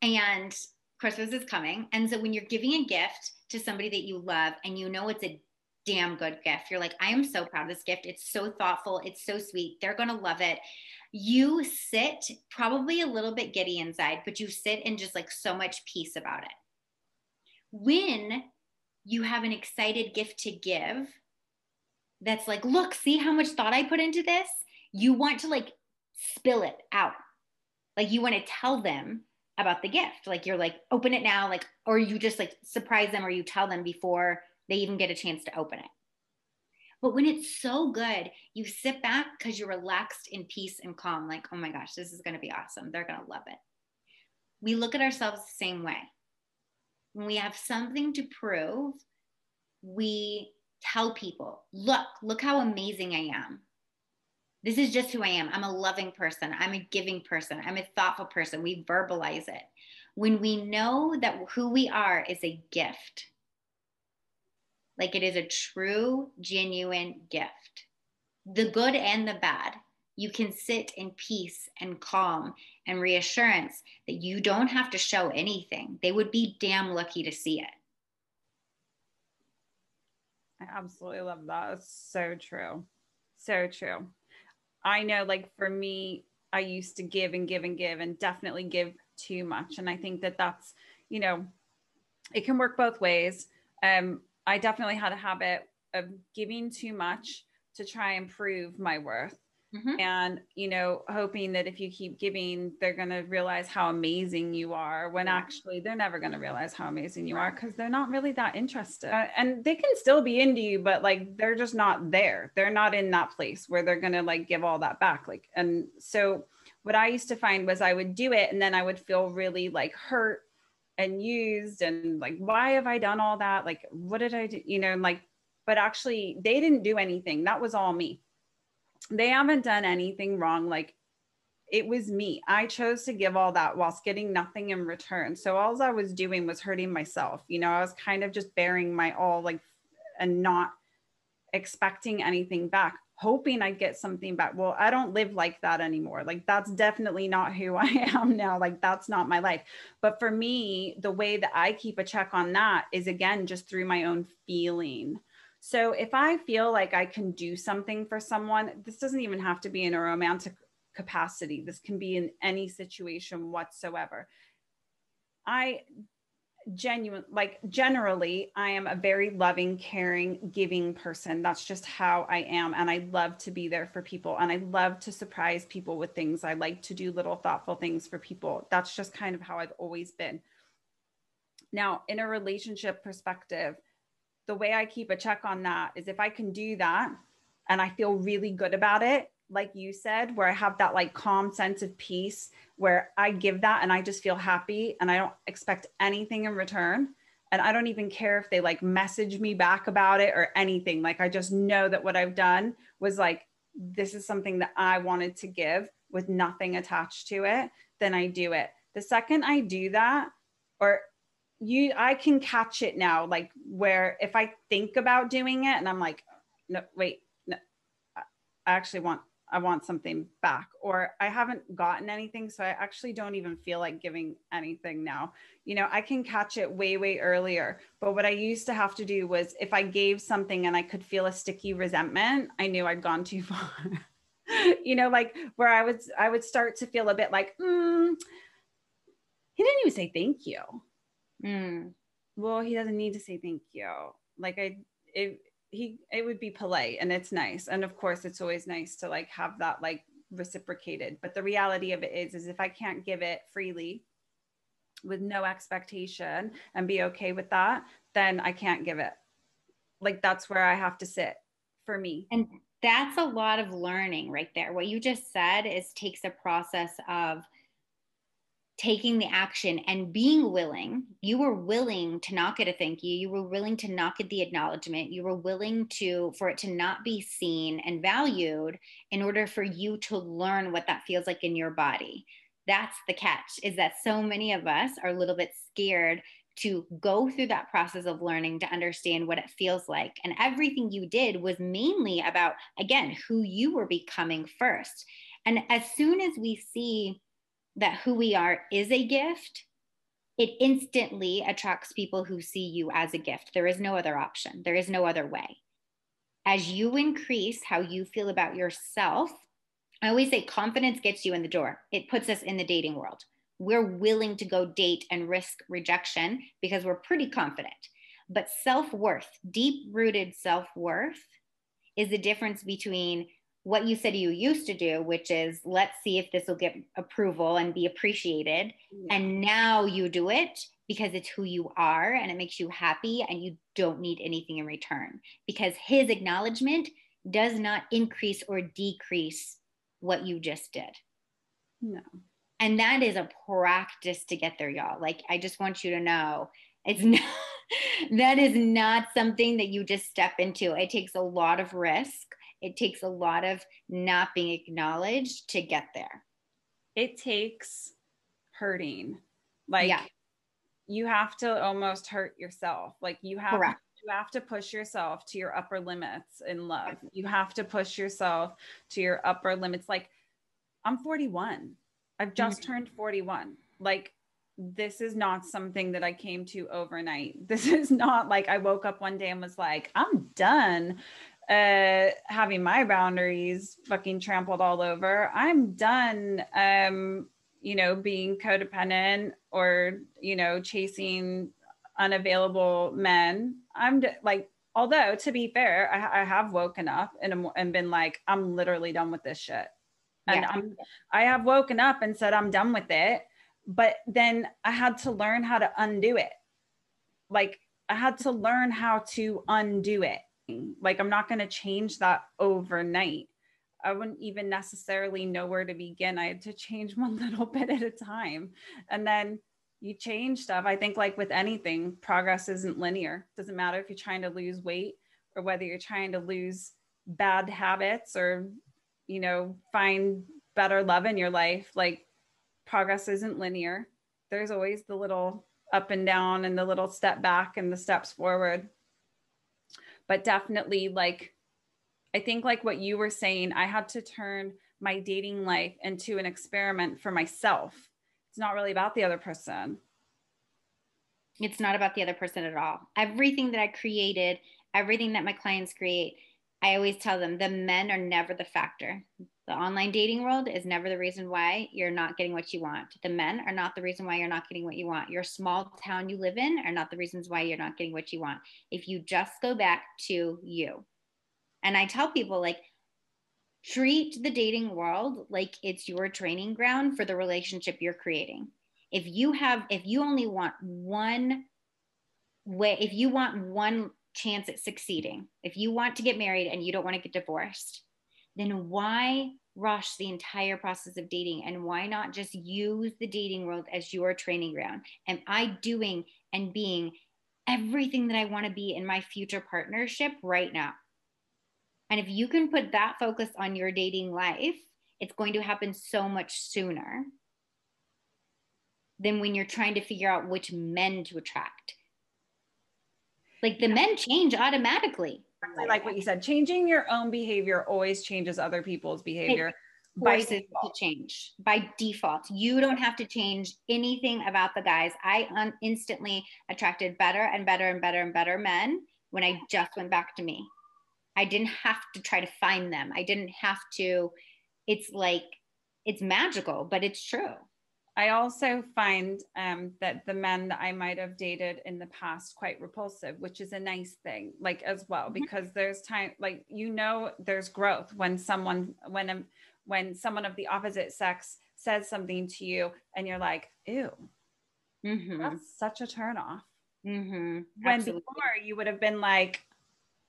and Christmas is coming. And so when you're giving a gift to somebody that you love and you know it's a damn good gift. You're like, I am so proud of this gift. It's so thoughtful. It's so sweet. They're going to love it. You sit probably a little bit giddy inside, but you sit in just like so much peace about it. When you have an excited gift to give, that's like, look, see how much thought I put into this? You want to like spill it out. Like you want to tell them about the gift. Like you're like, open it now, like, or you just like surprise them or you tell them before they even get a chance to open it. But when it's so good, you sit back because you're relaxed in peace and calm, like, oh my gosh, this is going to be awesome. They're going to love it. We look at ourselves the same way. When we have something to prove, we tell people, look, look how amazing I am. This is just who I am. I'm a loving person. I'm a giving person. I'm a thoughtful person. We verbalize it. When we know that who we are is a gift, like it is a true, genuine gift, the good and the bad, you can sit in peace and calm and reassurance that you don't have to show anything. They would be damn lucky to see it. I absolutely love that. It's so true. So true. I know, like for me, I used to give and give and give and definitely give too much. And I think that that's, you know, it can work both ways. Um, I definitely had a habit of giving too much to try and prove my worth. Mm-hmm. and you know hoping that if you keep giving they're going to realize how amazing you are when actually they're never going to realize how amazing you are because they're not really that interested. Uh, and they can still be into you but like they're just not there. They're not in that place where they're going to like give all that back like and so what i used to find was i would do it and then i would feel really like hurt and used and like why have i done all that like what did i do you know like but actually they didn't do anything that was all me they haven't done anything wrong. Like it was me. I chose to give all that whilst getting nothing in return. So all I was doing was hurting myself. You know, I was kind of just bearing my all like and not expecting anything back, hoping I'd get something back. Well, I don't live like that anymore. Like that's definitely not who I am now. Like that's not my life. But for me, the way that I keep a check on that is again just through my own feeling. So if I feel like I can do something for someone, this doesn't even have to be in a romantic capacity. This can be in any situation whatsoever. I genuine like generally I am a very loving, caring, giving person. That's just how I am and I love to be there for people and I love to surprise people with things. I like to do little thoughtful things for people. That's just kind of how I've always been. Now, in a relationship perspective, the way I keep a check on that is if I can do that and I feel really good about it, like you said, where I have that like calm sense of peace, where I give that and I just feel happy and I don't expect anything in return. And I don't even care if they like message me back about it or anything. Like I just know that what I've done was like, this is something that I wanted to give with nothing attached to it, then I do it. The second I do that, or you i can catch it now like where if i think about doing it and i'm like no wait no i actually want i want something back or i haven't gotten anything so i actually don't even feel like giving anything now you know i can catch it way way earlier but what i used to have to do was if i gave something and i could feel a sticky resentment i knew i'd gone too far you know like where i would i would start to feel a bit like mm, he didn't even say thank you Mm. Well, he doesn't need to say thank you. Like I, it, he, it would be polite and it's nice. And of course, it's always nice to like have that like reciprocated. But the reality of it is, is if I can't give it freely with no expectation and be okay with that, then I can't give it. Like that's where I have to sit for me. And that's a lot of learning right there. What you just said is takes a process of taking the action and being willing. You were willing to not get a thank you. You were willing to not get the acknowledgement. You were willing to for it to not be seen and valued in order for you to learn what that feels like in your body. That's the catch is that so many of us are a little bit scared to go through that process of learning to understand what it feels like. And everything you did was mainly about again who you were becoming first. And as soon as we see that who we are is a gift, it instantly attracts people who see you as a gift. There is no other option, there is no other way. As you increase how you feel about yourself, I always say confidence gets you in the door, it puts us in the dating world. We're willing to go date and risk rejection because we're pretty confident. But self worth, deep rooted self worth, is the difference between what you said you used to do, which is let's see if this will get approval and be appreciated. Yeah. And now you do it because it's who you are and it makes you happy and you don't need anything in return because his acknowledgement does not increase or decrease what you just did. No. And that is a practice to get there, y'all. Like, I just want you to know it's not, that is not something that you just step into. It takes a lot of risk it takes a lot of not being acknowledged to get there. It takes hurting. Like yeah. you have to almost hurt yourself. Like you have Correct. you have to push yourself to your upper limits in love. You have to push yourself to your upper limits. Like I'm 41. I've just mm-hmm. turned 41. Like this is not something that I came to overnight. This is not like I woke up one day and was like, I'm done uh having my boundaries fucking trampled all over i'm done um you know being codependent or you know chasing unavailable men. I'm d- like although to be fair I, I have woken up and, and been like i'm literally done with this shit. And yeah. i'm i have woken up and said i'm done with it. But then i had to learn how to undo it. Like i had to learn how to undo it like, I'm not going to change that overnight. I wouldn't even necessarily know where to begin. I had to change one little bit at a time. And then you change stuff. I think, like with anything, progress isn't linear. Doesn't matter if you're trying to lose weight or whether you're trying to lose bad habits or, you know, find better love in your life. Like, progress isn't linear. There's always the little up and down and the little step back and the steps forward but definitely like I think like what you were saying, I had to turn my dating life into an experiment for myself. It's not really about the other person. It's not about the other person at all. Everything that I created, everything that my clients create, I always tell them the men are never the factor. The online dating world is never the reason why you're not getting what you want. The men are not the reason why you're not getting what you want. Your small town you live in are not the reasons why you're not getting what you want. If you just go back to you. And I tell people, like, treat the dating world like it's your training ground for the relationship you're creating. If you have, if you only want one way, if you want one chance at succeeding, if you want to get married and you don't want to get divorced, then why rush the entire process of dating? And why not just use the dating world as your training ground? Am i doing and being everything that i want to be in my future partnership right now? And if you can put that focus on your dating life it's going to happen so much sooner than when you're trying to figure out which men to attract like the men change automatically like what you said. Changing your own behavior always changes other people's behavior. by to change by default. You don't have to change anything about the guys. I un- instantly attracted better and better and better and better men when I just went back to me. I didn't have to try to find them. I didn't have to. It's like it's magical, but it's true. I also find um, that the men that I might have dated in the past quite repulsive, which is a nice thing, like as well, mm-hmm. because there's time, like you know, there's growth when someone when a, when someone of the opposite sex says something to you, and you're like, ew, mm-hmm. that's such a turnoff. Mm-hmm. When before you would have been like,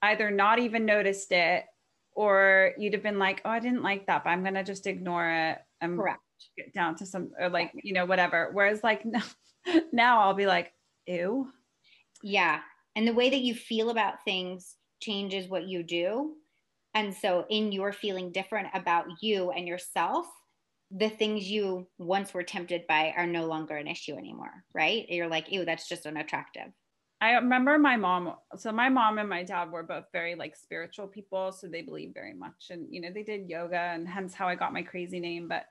either not even noticed it, or you'd have been like, oh, I didn't like that, but I'm gonna just ignore it. I'm Correct get down to some or like you know whatever. Whereas like now, now i'll be like ew. Yeah. And the way that you feel about things changes what you do. And so in your feeling different about you and yourself the things you once were tempted by are no longer an issue anymore right? You're like ew that's just unattractive. I remember my mom. So my mom and my dad were both very like spiritual people, so they believe very much, and you know they did yoga, and hence how I got my crazy name. But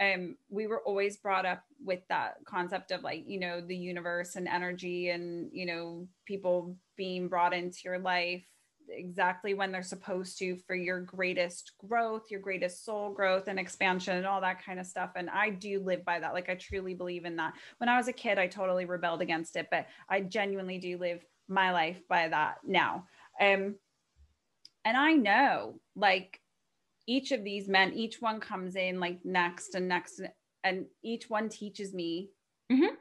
um, we were always brought up with that concept of like you know the universe and energy and you know people being brought into your life exactly when they're supposed to for your greatest growth your greatest soul growth and expansion and all that kind of stuff. And i do live by that. Like i truly believe in that. When i was a kid i totally rebelled against it but i genuinely do live my life by that now. Um and i know like each of these men, each one comes in like next and next, and each one teaches me Mhm.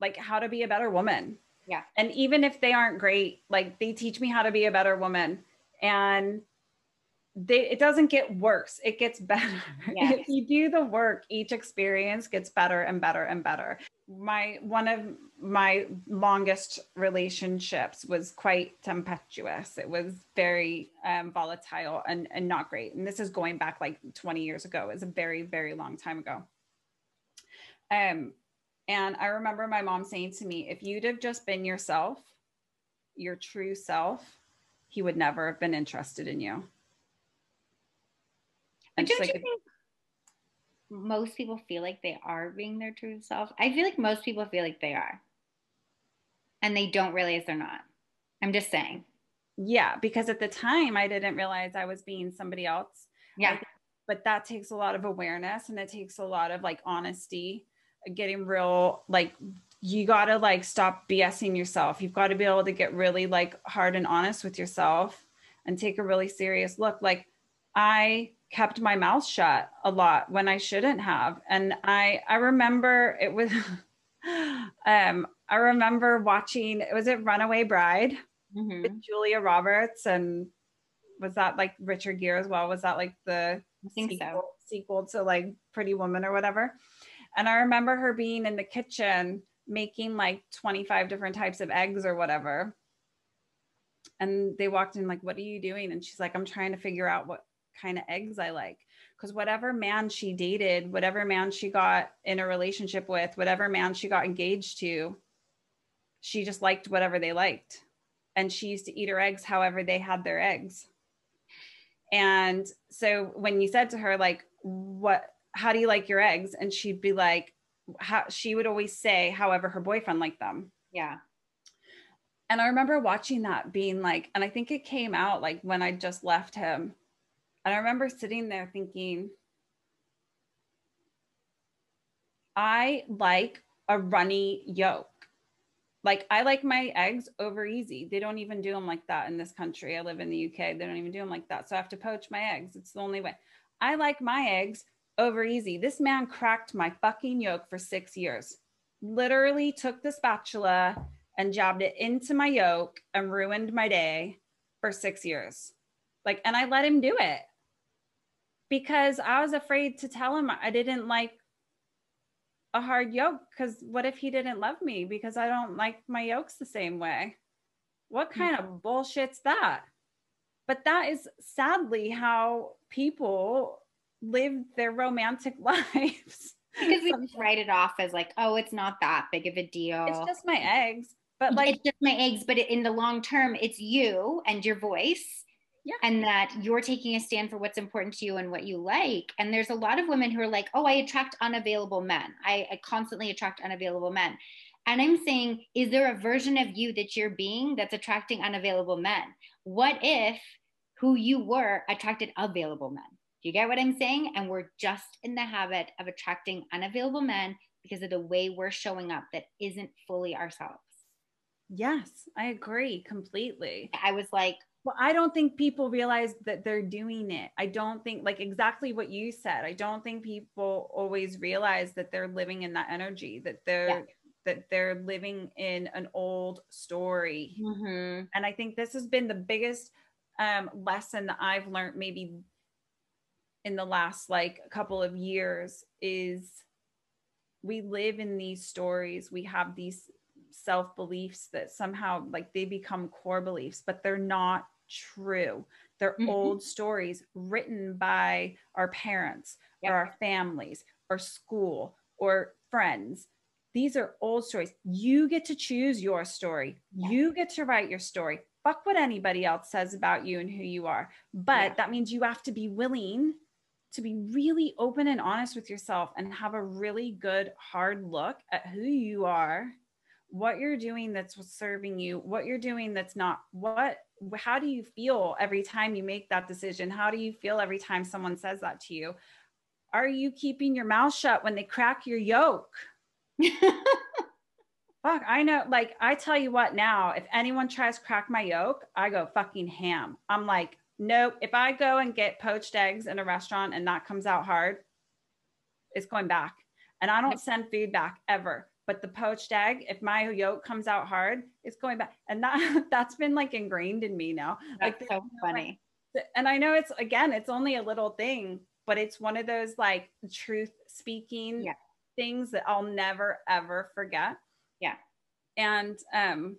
like how to be a better woman. Yeah. And even if they aren't great, like they teach me how to be a better woman. And they it doesn't get worse, it gets better. Yes. if you do the work, each experience gets better and better and better. My one of my longest relationships was quite tempestuous. It was very um, volatile and, and not great. And this is going back like 20 years ago. It was a very, very long time ago. Um, and I remember my mom saying to me, if you'd have just been yourself, your true self, he would never have been interested in you. And don't like, you think most people feel like they are being their true self? I feel like most people feel like they are. And they don't realize they're not. I'm just saying. yeah, because at the time I didn't realize I was being somebody else. Yeah. but that takes a lot of awareness and it takes a lot of like honesty getting real like you got to like stop bsing yourself you've got to be able to get really like hard and honest with yourself and take a really serious look like i kept my mouth shut a lot when i shouldn't have and i i remember it was um i remember watching was it runaway bride Mhm. with julia roberts and was that like richard gere as well was that like the I think sequel, so. sequel to like Pretty Woman or whatever. And I remember her being in the kitchen making like 25 different types of eggs or whatever. And they walked in like, "What are you doing?" And she's like, "I'm trying to figure out what kind of eggs I like." Because whatever man she dated, whatever man she got in a relationship with, whatever man she got engaged to, she just liked whatever they liked. And she used to eat her eggs however they had their eggs. And so when you said to her, like, what, how do you like your eggs? And she'd be like, how she would always say, however, her boyfriend liked them. Yeah. And I remember watching that being like, and I think it came out like when I just left him. And I remember sitting there thinking, I like a runny yolk. Like I like my eggs over easy. They don't even do them like that in this country. I live in the UK. They don't even do them like that. So I have to poach my eggs. It's the only way. I like my eggs over easy. This man cracked my fucking yolk for six years. Literally took the spatula and jabbed it into my yolk and ruined my day for six years. Like, and I let him do it because I was afraid to tell him I didn't like a hard yolk because what if he didn't love me because I don't like my yolks the same way? What kind of bullshit's that? But that is sadly how people live their romantic lives. Because we just write it off as like, oh, it's not that big of a deal. It's just my eggs. But like, it's just my eggs, but in the long term, it's you and your voice. Yeah. And that you're taking a stand for what's important to you and what you like. And there's a lot of women who are like, oh, I attract unavailable men. I, I constantly attract unavailable men. And I'm saying, is there a version of you that you're being that's attracting unavailable men? What if who you were attracted available men? Do you get what I'm saying? And we're just in the habit of attracting unavailable men because of the way we're showing up that isn't fully ourselves. yes, I agree completely. I was like, Well, I don't think people realize that they're doing it. I don't think, like, exactly what you said. I don't think people always realize that they're living in that energy, that they're. Yeah. That they're living in an old story. mhm, And I think this has been the biggest um, lesson that I've learned maybe in the last like couple of years is we live in these stories. We have these self beliefs that somehow like they become core beliefs, but they're not true. They're Mhm. old stories written by our parents Yep. or our families or school or friends. These are old stories. You get to choose your story. Yeah. You get to write your story. Fuck what anybody else says about you and who you are. But Yeah. that means you have to be willing to be really open and honest with yourself and have a really good hard look at who you are, what you're doing that's serving you, what you're doing that's not. What how do you feel every time you make that decision? How do you feel every time someone says that to you? Are you keeping your mouth shut when they crack your yolk? Fuck, I know. Like, I tell you what now, if anyone tries crack my yolk, I go fucking ham. I'm like, nope. If I go and get poached eggs in a restaurant and that comes out hard, it's going back. And I don't send food back ever. But the poached egg, if my yolk comes out hard, it's going back. And that that's been like ingrained in me now. That's like so funny. Like, and I know it's again, it's only a little thing, but it's one of those like truth speaking yeah. things that I'll never ever forget. Yeah. And um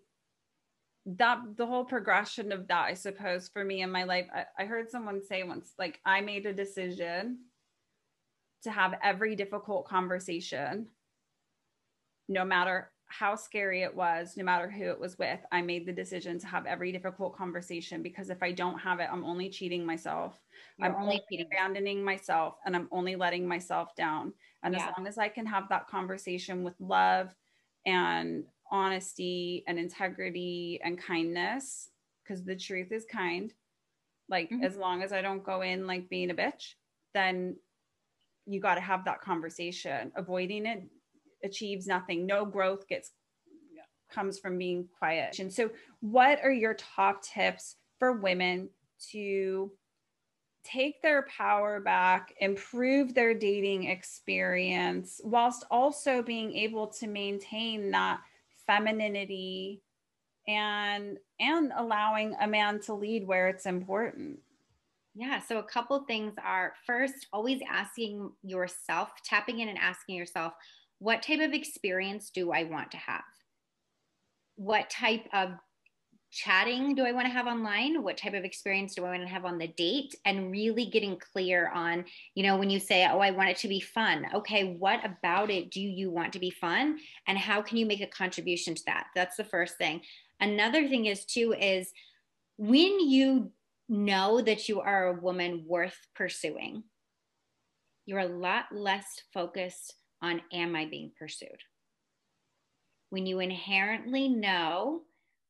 that the whole progression of that, I suppose, for me in my life, I, I heard someone say once, like I made a decision to have every difficult conversation, no matter how scary it was, no matter who it was with, I made the decision to have every difficult conversation because if I don't have it, I'm only cheating myself. You're I'm only cheating. abandoning myself and I'm only letting myself down. And yeah. as long as I can have that conversation with love and honesty and integrity and kindness, because the truth is kind, like mm-hmm. as long as I don't go in like being a bitch, then you got to have that conversation. Avoiding it achieves nothing. No growth gets comes from being quiet. And so, what are your top tips for women to take their power back, improve their dating experience, whilst also being able to maintain that femininity and and allowing a man to lead where it's important? Yeah. So, a couple things are first, always asking yourself, tapping in and asking yourself, what type of experience do I want to have? What type of chatting do I want to have online? What type of experience do I want to have on the date? And really getting clear on, you know, when you say, oh, I want it to be fun. Okay, what about it do you want to be fun? And how can you make a contribution to that? That's the first thing. Another thing is, too, is when you know that you are a woman worth pursuing, you're a lot less focused on am I being pursued? When you inherently know,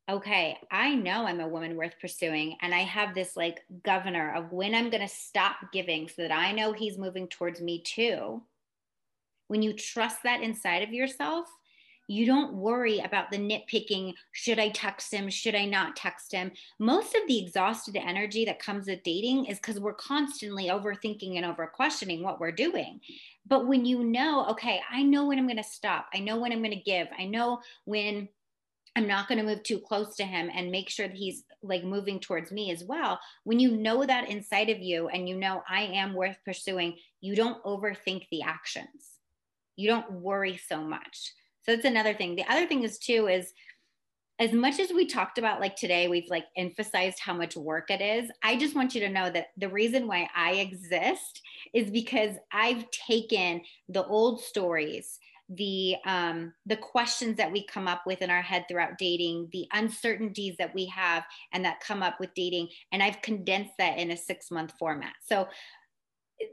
okay, I know I'm a woman worth pursuing, and I have this like governor of when I'm going to stop giving so that I know he's moving towards me too. When you trust that inside of yourself, you don't worry about the nitpicking should I text him? Should I not text him? Most of the exhausted energy that comes with dating is because we're constantly overthinking and over questioning what we're doing. But when you know, okay, I know when I'm going to stop, I know when I'm going to give, I know when I'm not going to move too close to him and make sure that he's like moving towards me as well. When you know that inside of you and you know I am worth pursuing, you don't overthink the actions. You don't worry so much. So that's another thing. The other thing is too is as much as we talked about like today we've like emphasized how much work it is i just want you to know that the reason why i exist is because i've taken the old stories the um the questions that we come up with in our head throughout dating the uncertainties that we have and that come up with dating and i've condensed that in a 6 month format so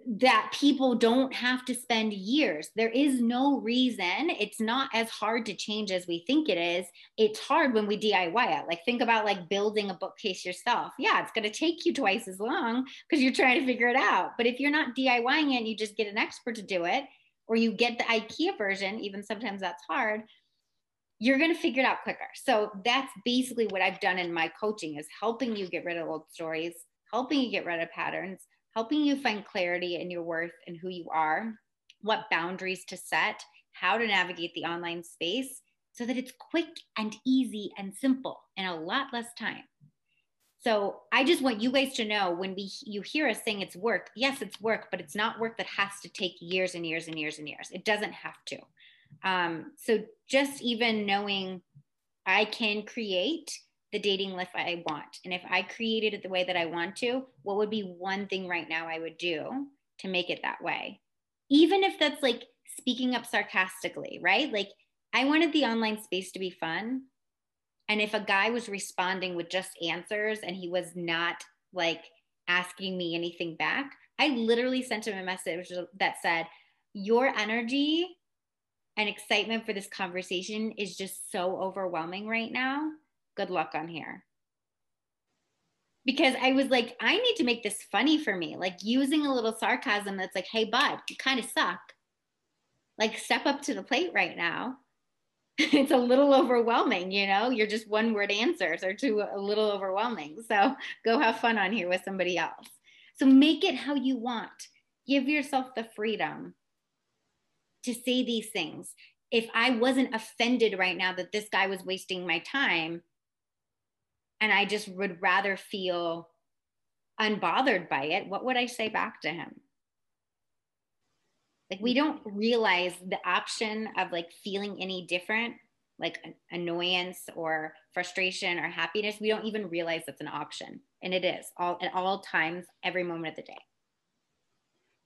that people don't have to spend years. There is no reason. It's not as hard to change as we think it is. It's hard when we DIY it. Like think about like building a bookcase yourself. Yeah, it's going to take you twice as long because you're trying to figure it out. But if you're not DIYing it and you just get an expert to do it or you get the IKEA version, even sometimes that's hard, you're going to figure it out quicker. So that's basically what I've done in my coaching is helping you get rid of old stories, helping you get rid of patterns helping you find clarity in your worth and who you are, what boundaries to set, how to navigate the online space so that it's quick and easy and simple and a lot less time. So I just want you guys to know when we you hear us saying it's work, yes, it's work, but it's not work that has to take years and years and years and years. It doesn't have to. Um, so just even knowing I can create the dating life I want. And if I created it the way that I want to, what would be one thing right now I would do to make it that way? Even if that's like speaking up sarcastically, right? Like I wanted the online space to be fun. And if a guy was responding with just answers and he was not like asking me anything back, I literally sent him a message that said, Your energy and excitement for this conversation is just so overwhelming right now good luck on here. Because I was like, I need to make this funny for me, like using a little sarcasm that's like, hey, bud, you kind of suck. Like, step up to the plate right now. it's a little overwhelming, you know, you're just one word answers are too a little overwhelming. So go have fun on here with somebody else. So make it how you want. Give yourself the freedom to say these things. If I wasn't offended right now that this guy was wasting my time, and I just would rather feel unbothered by it, what would I say back to him? Like, we don't realize the option of like feeling any different, like annoyance or frustration or happiness. We don't even realize that's an option. And it is all at all times, every moment of the day.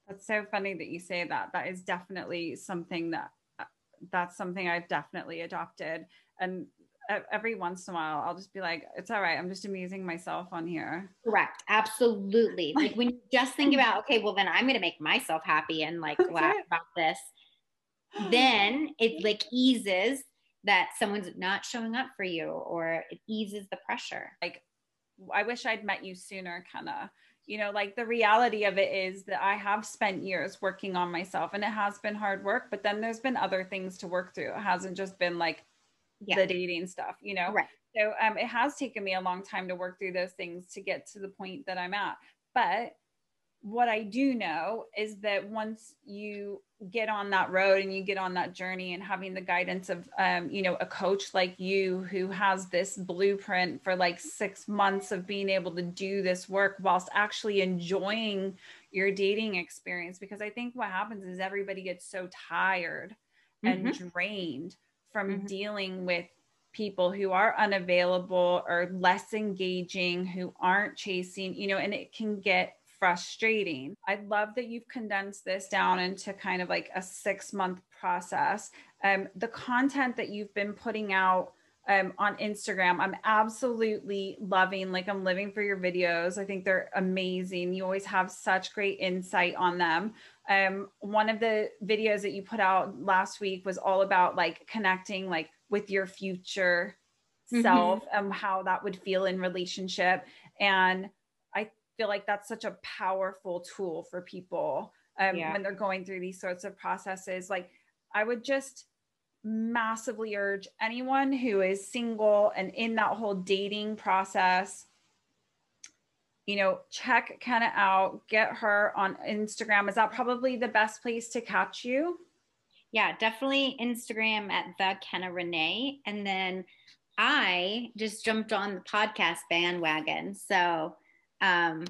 That's so funny that you say that. That is definitely something that uh, that's something I've definitely adopted. And every once in a while, I'll just be like, it's all right. I'm just amusing myself on here. Correct. Absolutely. Like when you just think about, okay, well, then I'm going to make myself happy and like laugh about this, then it like eases that someone's not showing up for you or it eases the pressure. Like, I wish I'd met you sooner, Kenna. You know, like the reality of it is that I have spent years working on myself and it has been hard work, but then there's been other things to work through. It hasn't just been like yeah. the dating stuff, you know? Right. So um, it has taken me a long time to work through those things to get to the point that I'm at. But what I do know is that once you get on that road and you get on that journey and having the guidance of, um, you know, a coach like you who has this blueprint for like six months of being able to do this work whilst actually enjoying your dating experience. Because I think what happens is everybody gets so tired mm-hmm. and drained from mm-hmm. dealing with people who are unavailable or less engaging, who aren't chasing, you know, and it can get frustrating. I love that you've condensed this down into kind of like a six month process. Um, the content that you've been putting out um, on Instagram, I'm absolutely loving. Like, I'm living for your videos. I think they're amazing. You always have such great insight on them um, one of the videos that you put out last week was all about like connecting like with your future mm-hmm. self and how that would feel in relationship and i feel like that's such a powerful tool for people um, yeah. when they're going through these sorts of processes like i would just massively urge anyone who is single and in that whole dating process you know, check Kenna out, get her on Instagram. Is that probably the best place to catch you? Yeah, definitely Instagram at the Kenna Renee. And then I just jumped on the podcast bandwagon. So um,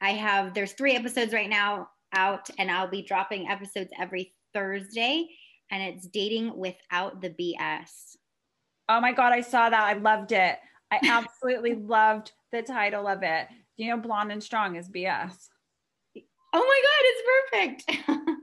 I have, there's three episodes right now out, and I'll be dropping episodes every Thursday. And it's Dating Without the BS. Oh my God, I saw that. I loved it. I absolutely loved the title of it you know blonde and strong is bs oh my god it's perfect.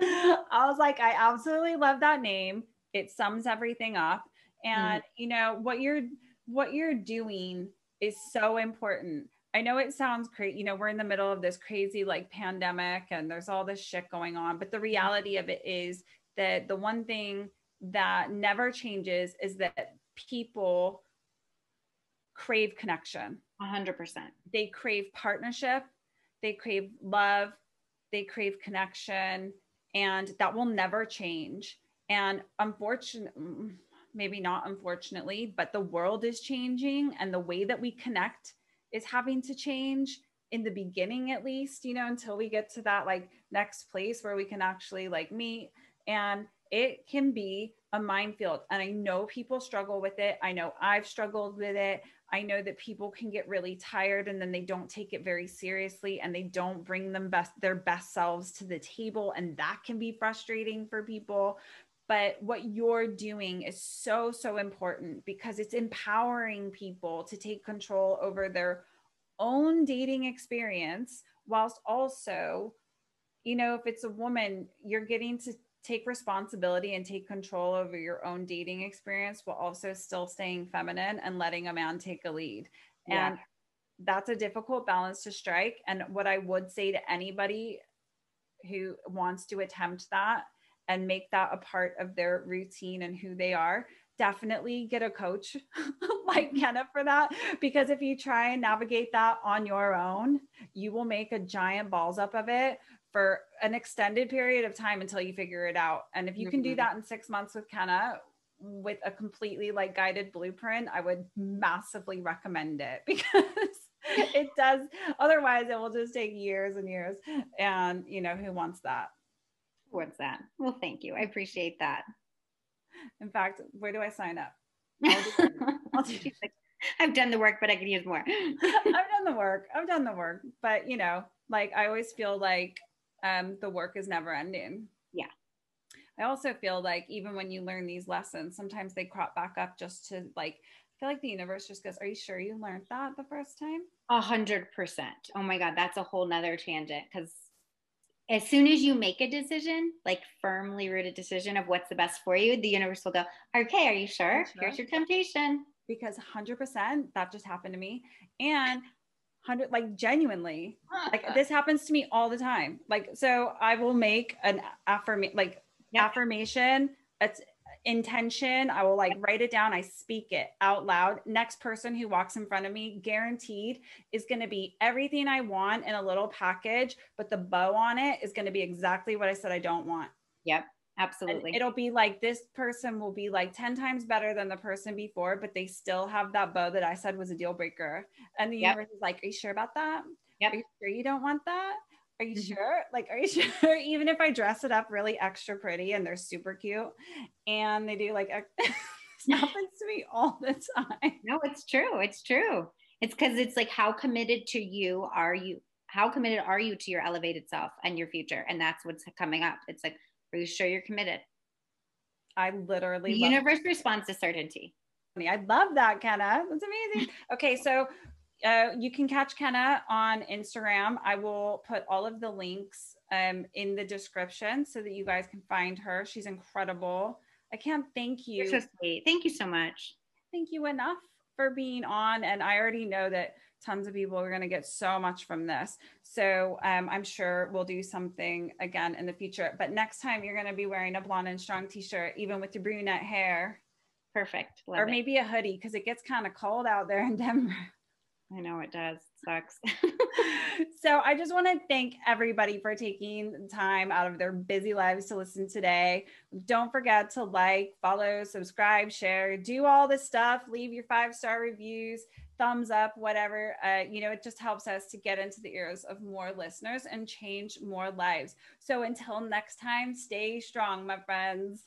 I was like i absolutely love that name. It sums everything up. And mm. you know what you're what you're doing is so important. I know it sounds crazy you know we're in the middle of this crazy like pandemic and there's all this shit going on but the reality of it is that the one thing that never changes is that people crave connection 100%. They crave partnership, they crave love, they crave connection, and that will never change. And unfortunately, maybe not unfortunately, but the world is changing and the way that we connect is having to change in the beginning at least, you know, until we get to that like next place where we can actually like meet and it can be a minefield and I know people struggle with it. I know I've struggled with it. I know that people can get really tired and then they don't take it very seriously and they don't bring them best their best selves to the table and that can be frustrating for people. But what you're doing is so so important because it's empowering people to take control over their own dating experience whilst also you know if it's a woman you're getting to take responsibility and take control over your own dating experience while also still staying feminine and letting a man take a lead. Yeah. And that's a difficult balance to strike. And what I would say to anybody who wants to attempt that and make that a part of their routine and who they are, definitely get a coach like. Kenna for that. Because if you try and navigate that on your own, you will make a giant balls up of it for an extended period of time until you figure it out. And if you can do mm-hmm. that in six months with Kenna, with a completely like guided blueprint, I would massively recommend it because it does. Otherwise, it will just take years and years. And, you know, who wants that? Who wants that? Well, thank you. I appreciate that. In fact, where do I sign up? I'll do, do I've done the work, but I could use more. I've done the work. I've done the work. But, you know, like I always feel like um, the work is never ending. Yeah. I also feel like even when you learn these lessons, sometimes they crop back up just to like I feel like the universe just goes, Are you sure you learned that the first time? A hundred percent. Oh my God, that's a whole nother tangent. Cause as soon as you make a decision, like firmly rooted decision of what's the best for you, the universe will go, Okay, are you sure? sure? Here's your temptation. Because 100% that just happened to me. And 100 like genuinely like this happens to me all the time like so i will make an affirmation like yep. affirmation it's intention. I will like write it down. I speak it out loud. Next person who walks in front of me, guaranteed, is going to be everything I want in a little package, but the bow on it is going to be exactly what I said I don't want. Yep. Absolutely. And it'll be like this person will be like 10 times better than the person before, but they still have that bow that I said was a deal breaker. And the yep. universe is like, Are you sure about that? Yep. Are you sure you don't want that? Are you mm-hmm. sure? Like, are you sure? Even if I dress it up really extra pretty and they're super cute and they do like, this happens to me all the time. No, it's true. It's true. It's because it's like, how committed to you are you? How committed are you to your elevated self and your future? And that's what's coming up. It's like, are you sure you're committed? I literally the universe responds to certainty. I love that, Kenna. That's amazing. Okay, so uh, you can catch Kenna on Instagram. I will put all of the links um, in the description so that you guys can find her. She's incredible. I can't thank you. You're so sweet. Thank you so much. Thank you enough for being on. And I already know that tons of people are going to get so much from this. So um, I'm sure we'll do something again in the future. But next time you're going to be wearing a blonde and strong t-shirt, even with your brunette hair. Perfect. Love or maybe it. a hoodie because it gets kind of cold out there in Denver. I know it does. It sucks. so I just want to thank everybody for taking time out of their busy lives to listen today. Don't forget to like, follow, subscribe, share, do all this stuff. Leave your five star reviews, thumbs up, whatever. Uh, you know, it just helps us to get into the ears of more listeners and change more lives. So until next time, stay strong, my friends.